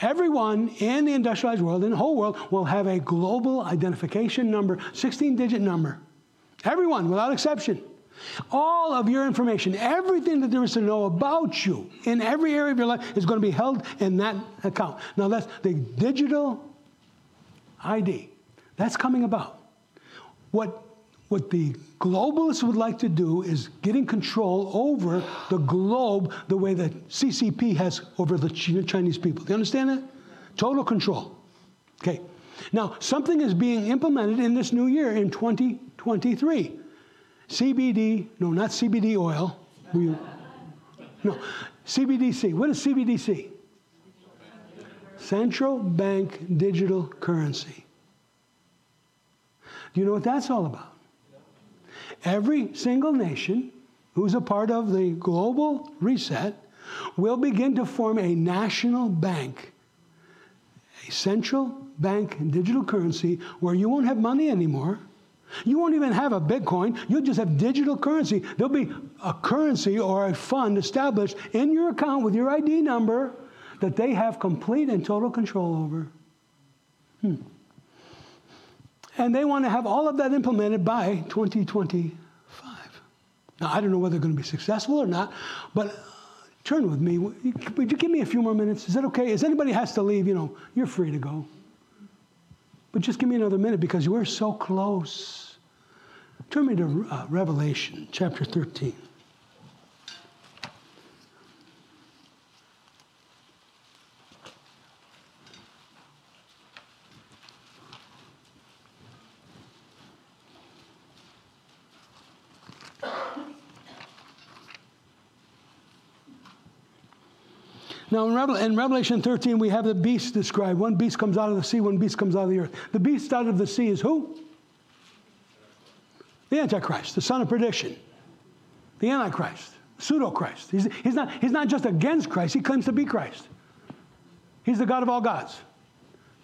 everyone in the industrialized world, in the whole world, will have a global identification number, 16 digit number. Everyone, without exception. All of your information, everything that there is to know about you in every area of your life is going to be held in that account. Now, that's the digital ID. That's coming about. What, what the globalists would like to do is getting control over the globe the way that CCP has over the Chinese people. Do you understand that? Total control. Okay. Now, something is being implemented in this new year in 2023. CBD, no, not CBD oil. No, CBDC. What is CBDC? Central bank digital currency. You know what that's all about? Every single nation who's a part of the global reset will begin to form a national bank, a central bank digital currency where you won't have money anymore. You won't even have a Bitcoin. You'll just have digital currency. There'll be a currency or a fund established in your account with your ID number that they have complete and total control over. Hmm. And they want to have all of that implemented by 2025. Now, I don't know whether they're going to be successful or not, but uh, turn with me. Would you give me a few more minutes? Is that okay? If anybody has to leave, you know, you're free to go. But just give me another minute because we're so close. Turn me to uh, Revelation chapter 13. Now, in, Revel- in, Revelation 13, we have the beast described. One beast comes out of the sea, one beast comes out of the earth. The beast out of the sea is who? The Antichrist, the son of perdition. The Antichrist, pseudo Christ. He's, he's, not, he's not just against Christ, he claims to be Christ. He's the God of all gods.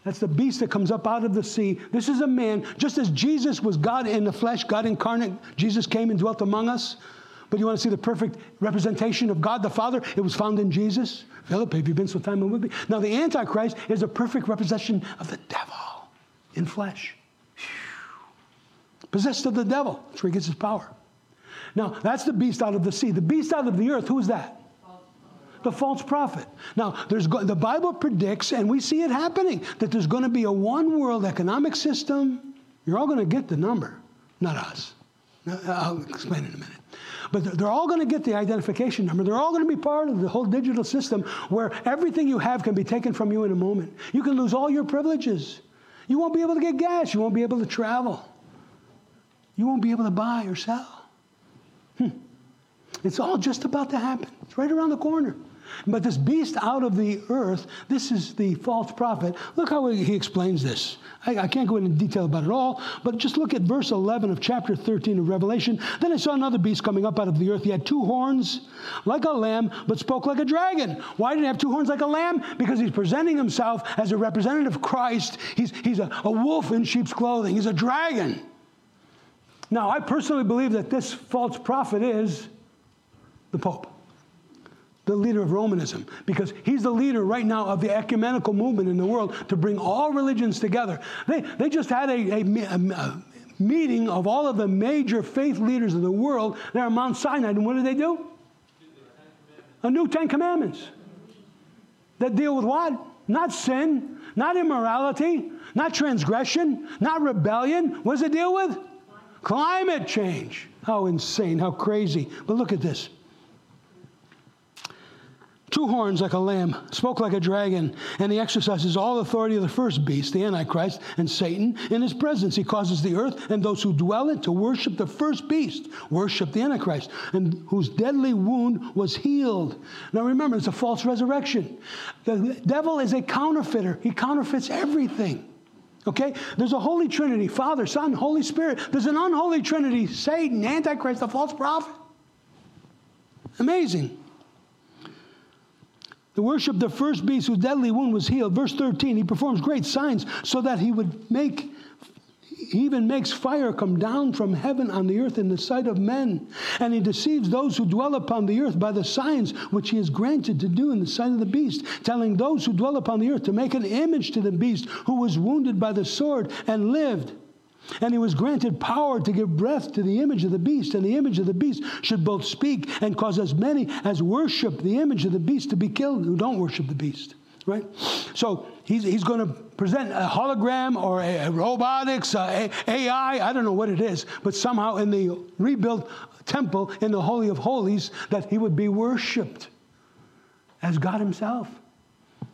That's the beast that comes up out of the sea. This is a man, just as Jesus was God in the flesh, God incarnate, Jesus came and dwelt among us. But you want to see the perfect representation of God the Father? It was found in Jesus. Philip, have you been so time with me? Now, the Antichrist is a perfect representation of the devil in flesh. Possessed of the devil. That's where he gets his power. Now, that's the beast out of the sea. The beast out of the earth, who's that? the false prophet. Now, there's go- the Bible predicts, and we see it happening, that there's going to be a one world economic system. You're all going to get the number, not us. I'll explain in a minute. But they're all going to get the identification number. They're all going to be part of the whole digital system where everything you have can be taken from you in a moment. You can lose all your privileges. You won't be able to get gas. You won't be able to travel. You won't be able to buy or sell. Hmm. It's all just about to happen. It's right around the corner. But this beast out of the earth, this is the false prophet. Look how he explains this. I, I, can't go into detail about it all, but just look at verse 11 of chapter 13 of Revelation. Then I saw another beast coming up out of the earth. He had two horns like a lamb, but spoke like a dragon. Why did he have two horns like a lamb? Because he's presenting himself as a representative of Christ. He's, he's a, a wolf in sheep's clothing, he's a dragon. Now, I personally believe that this false prophet is the Pope the leader of Romanism, because he's the leader right now of the ecumenical movement in the world to bring all religions together. They, they just had a, a, a meeting of all of the major faith leaders of the world there on Mount Sinai, and what did they do? A new Ten Commandments that deal with what? Not sin, not immorality, not transgression, not rebellion. What does it deal with? Climate change. How insane, how crazy. But look at this two horns like a lamb, spoke like a dragon, and he exercises all authority of the first beast, the Antichrist, and Satan. In his presence, he causes the earth and those who dwell in it to worship the first beast, worship the Antichrist, and whose deadly wound was healed. Now remember, it's a false resurrection. The devil is a counterfeiter, he counterfeits everything. Okay? There's a Holy Trinity Father, Son, Holy Spirit. There's an unholy Trinity Satan, Antichrist, the false prophet. Amazing. The worship the first beast whose deadly wound was healed. Verse 13, he performs great signs so that he would make, he even makes fire come down from heaven on the earth in the sight of men. And he deceives those who dwell upon the earth by the signs which he has granted to do in the sight of the beast, telling those who dwell upon the earth to make an image to the beast who was wounded by the sword and lived. And he was granted power to give breath to the image of the beast, and the image of the beast should both speak and cause as many as worship the image of the beast to be killed who don't worship the beast. Right? So he's, he's going to present a hologram or a, a robotics, a, a AI, I don't know what it is, but somehow in the rebuilt temple in the Holy of Holies that he would be worshiped as God himself.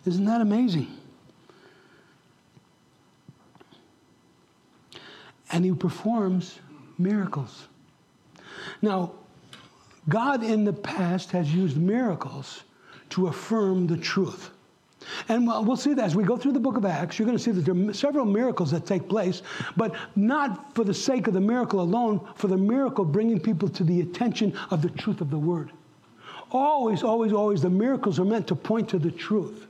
Isn't that amazing? And he performs miracles. Now, God in the past has used miracles to affirm the truth. And we'll see that as we go through the book of Acts, you're going to see that there are several miracles that take place, but not for the sake of the miracle alone, for the miracle bringing people to the attention of the truth of the word. Always, always, always, the miracles are meant to point to the truth.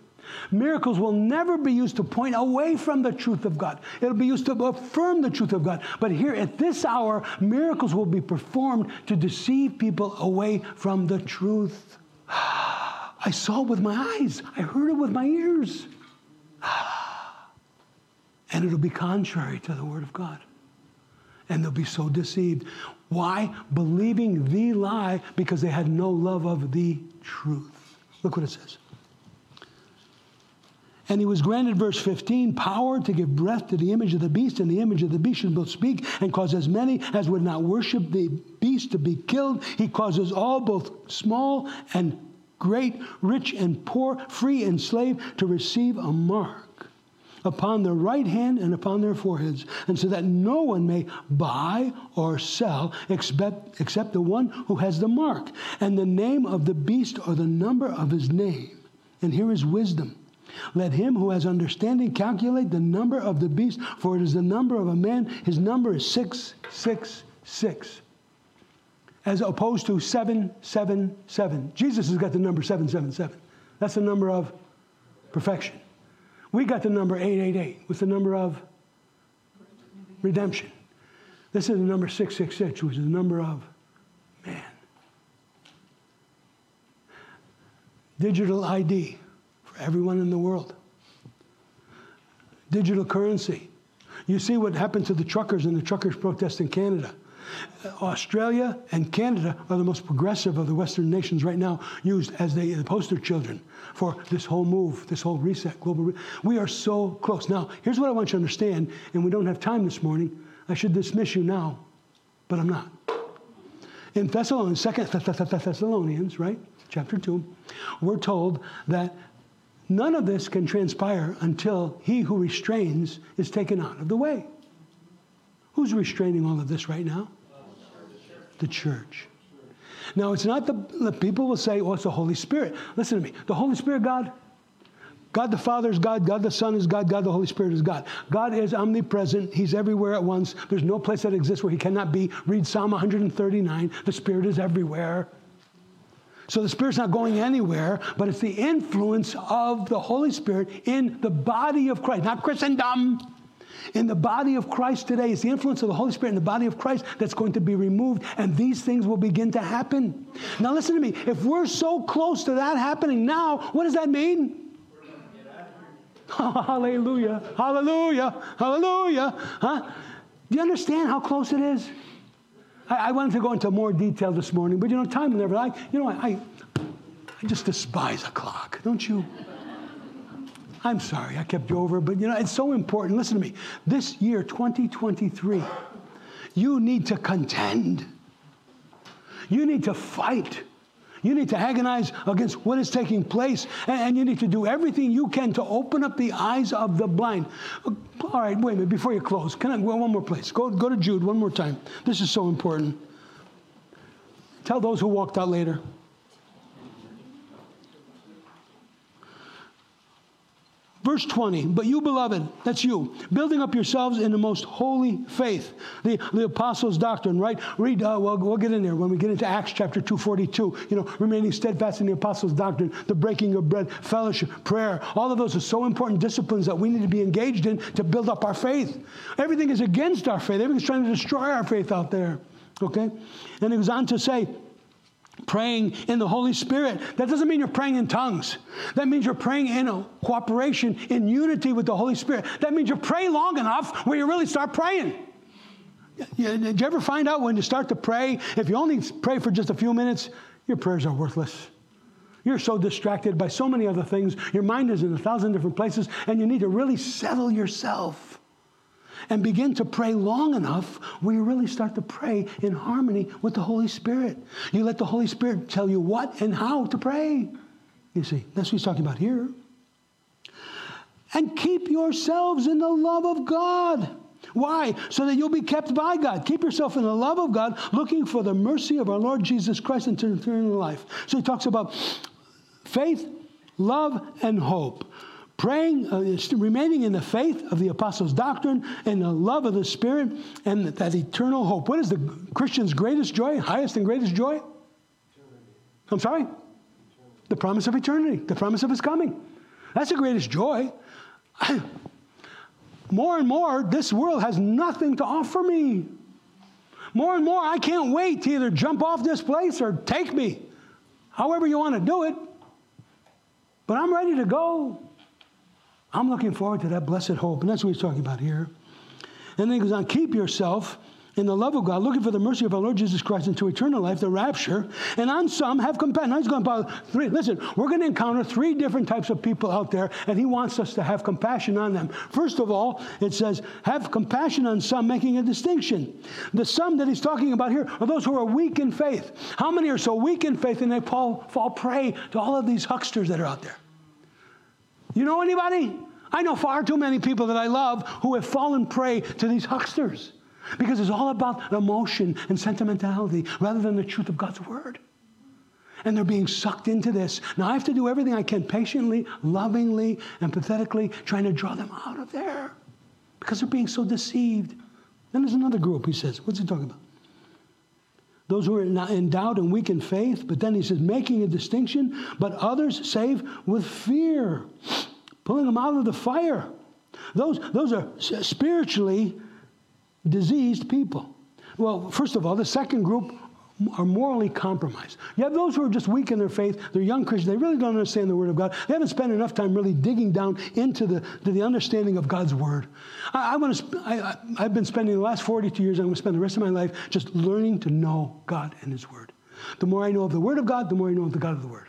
Miracles will never be used to point away from the truth of God. It'll be used to affirm the truth of God. But here at this hour, miracles will be performed to deceive people away from the truth. I saw it with my eyes, I heard it with my ears. And it'll be contrary to the Word of God. And they'll be so deceived. Why? Believing the lie because they had no love of the truth. Look what it says. And he was granted, verse 15, power to give breath to the image of the beast, and the image of the beast should both speak and cause as many as would not worship the beast to be killed. He causes all, both small and great, rich and poor, free and slave, to receive a mark upon their right hand and upon their foreheads, and so that no one may buy or sell except, except the one who has the mark, and the name of the beast or the number of his name. And here is wisdom. Let him who has understanding calculate the number of the beast, for it is the number of a man. His number is 666, as opposed to 777. Jesus has got the number 777. That's the number of perfection. We got the number 888. with the number of redemption? This is the number 666, which is the number of man. Digital ID everyone in the world. Digital currency. You see what happened to the truckers and the truckers' protest in Canada. Australia and Canada are the most progressive of the Western nations right now, used as the, the poster children for this whole move, this whole reset, global. We are so close. Now, here's what I want you to understand, and we don't have time this morning. I should dismiss you now, but I'm not. In Thessalonians, Second Thessalonians, right, chapter two, we're told that None of this can transpire until he who restrains is taken out of the way. Who's restraining all of this right now? The church. Now, it's not the, the people will say, oh, it's the Holy Spirit. Listen to me. The Holy Spirit, God, God the Father is God, God the Son is God, God the Holy Spirit is God. God is omnipresent. He's everywhere at once. There's no place that exists where He cannot be. Read Psalm 139. The Spirit is everywhere. So the Spirit's not going anywhere, but it's the influence of the Holy Spirit in the body of Christ, not Christendom. In the body of Christ today, it's the influence of the Holy Spirit in the body of Christ that's going to be removed, and these things will begin to happen. Now, listen to me. If we're so close to that happening now, what does that mean? hallelujah, hallelujah, hallelujah. Huh? Do you understand how close it is? I, I, wanted to go into more detail this morning, but you know, time never. I, you know, I, I just despise a clock, don't you? I'm sorry, I kept you over, but you know, it's so important. Listen to me. This year, 2023, you need to contend. You need to fight. You need to agonize against what is taking place, and, you need to do everything you can to open up the eyes of the blind. Uh, all right, wait a minute, before you close, can I go one more place? Go, go to Jude one more time. This is so important. Tell those who walked out later. Verse 20, but you, beloved, that's you, building up yourselves in the most holy faith. The, the apostles' doctrine, right? Read, uh, well, get in there when we get into Acts chapter 242. You know, remaining steadfast in the apostles' doctrine, the breaking of bread, fellowship, prayer. All of those are so important disciplines that we need to be engaged in to build up our faith. Everything is against our faith, everything's trying to destroy our faith out there. Okay? And he goes on to say, praying in the Holy Spirit. That doesn't mean you're praying in tongues. That means you're praying in cooperation, in unity with the Holy Spirit. That means you pray long enough where you really start praying. Did you ever find out when you start to pray, if you only pray for just a few minutes, your prayers are worthless? You're so distracted by so many other things. Your mind is in a thousand different places, and you need to really settle yourself and begin to pray long enough where you really start to pray in harmony with the Holy Spirit. You let the Holy Spirit tell you what and how to pray. You see, that's what he's talking about here. And keep yourselves in the love of God, Why? So that you'll be kept by God. Keep yourself in the love of God, looking for the mercy of our Lord Jesus Christ into eternal life. So he talks about faith, love, and hope. Praying, uh, remaining in the faith of the apostles' doctrine and the love of the Spirit and that eternal hope. What is the Christian's greatest joy, highest and greatest joy? Eternity. I'm sorry? Eternity. The promise of eternity, the promise of his coming. That's the greatest joy. more and more, this world has nothing to offer me. More and more, I can't wait to either jump off this place or take me, however you want to do it. But I'm ready to go. I'm looking forward to that blessed hope. And that's what he's talking about here. And then he goes on, keep yourself in the love of God, looking for the mercy of our Lord Jesus Christ into eternal life, the rapture. And on some have compassion. He's going about three. Listen, we're going to encounter three different types of people out there, and he wants us to have compassion on them. First of all, it says, have compassion on some, making a distinction. The some that he's talking about here are those who are weak in faith. How many are so weak in faith and they fall, fall prey to all of these hucksters that are out there? You know anybody? I know far too many people that I love who have fallen prey to these hucksters because it's all about emotion and sentimentality rather than the truth of God's word. And they're being sucked into this. Now I have to do everything I can patiently, lovingly, and pathetically trying to draw them out of there because they're being so deceived. Then there's another group, he says. What's he talking about? Those who are in doubt and weak in faith, but then he says, making a distinction, but others save with fear, pulling them out of the fire. Those, those are spiritually diseased people. Well, first of all, the second group are morally compromised. You have those who are just weak in their faith. They're young Christians. They really don't understand the Word of God. They haven't spent enough time really digging down into the, to the understanding of God's Word. I, I want to. I, I've been spending the last 42 years. I'm going to spend the rest of my life just learning to know God and His Word. The more I know of the Word of God, the more I know of the God of the Word.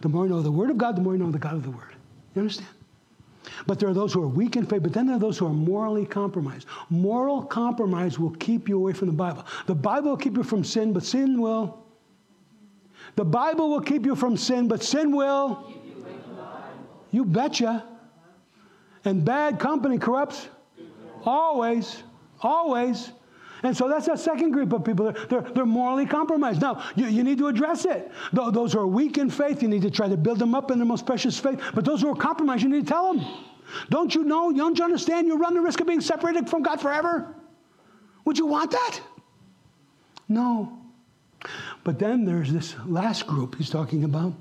The more I know of the Word of God, the more I know of the God of the Word. You understand? But there are those who are weak in faith, but then there are those who are morally compromised. Moral compromise will keep you away from the Bible. The Bible will keep you from sin, but sin will. The Bible will keep you from sin, but sin will. You betcha. And bad company corrupts. Always. Always. And so that's a second group of people. They're, they're morally compromised. Now, you, you need to address it. Those who are weak in faith, you need to try to build them up in the most precious faith. But those who are compromised, you need to tell them. Don't you know? Don't you understand? You run the risk of being separated from God forever. Would you want that? No. But then there's this last group he's talking about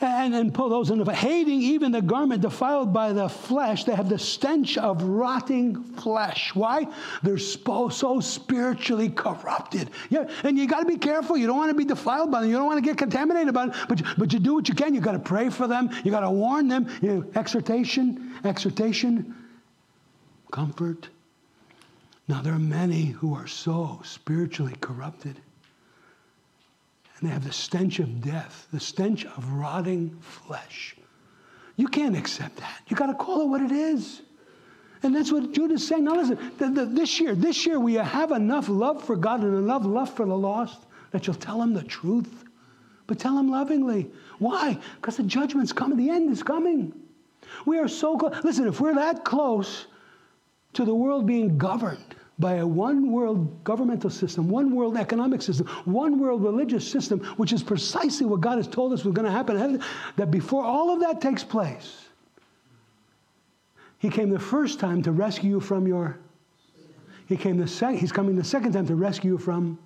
and, and pull those into hating even the garment defiled by the flesh. They have the stench of rotting flesh. Why? They're so, so spiritually corrupted. Yeah, and you got to be careful. You don't want to be defiled by them. You don't want to get contaminated by them. But, but you do what you can. You got to pray for them. You got to warn them. You exhortation, exhortation, comfort. Now there are many who are so spiritually corrupted and they have the stench of death, the stench of rotting flesh. You can't accept that. You got to call it what it is. And that's what Jude is saying. Now, listen, the, the, this year, this year, we have enough love for God and enough love for the lost that you'll tell them the truth. But tell them lovingly. Why? Because the judgment's coming, the end is coming. We are so close. Listen, if we're that close to the world being governed, by a one world governmental system, one world economic system, one world religious system, which is precisely what God has told us was going to happen. That before all of that takes place, He came the first time to rescue you from your. He came the sec- He's coming the second time to rescue you from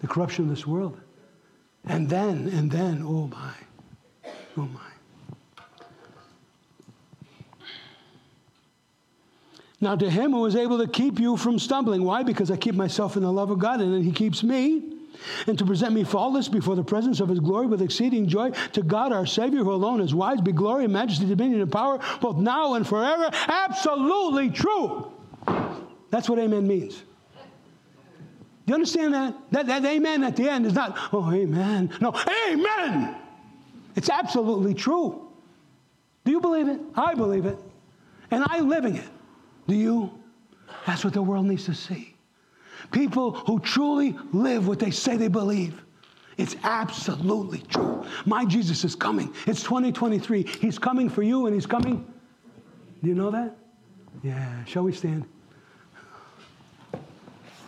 the corruption of this world. And then, and then, oh my, oh my. Now, to him who is able to keep you from stumbling. Why? Because I keep myself in the love of God, and then he keeps me. And to present me faultless before the presence of his glory with exceeding joy, to God our Savior, who alone is wise, be glory majesty, dominion, and power, both now and forever. Absolutely true. That's what amen means. You understand that? That, that amen at the end is not, oh, amen. No, amen. It's absolutely true. Do you believe it? I believe it. And I'm living it. Do you? That's what the world needs to see. People who truly live what they say they believe. It's absolutely true. My Jesus is coming. It's 2023. He's coming for you and he's coming. Do you know that? Yeah. Shall we stand?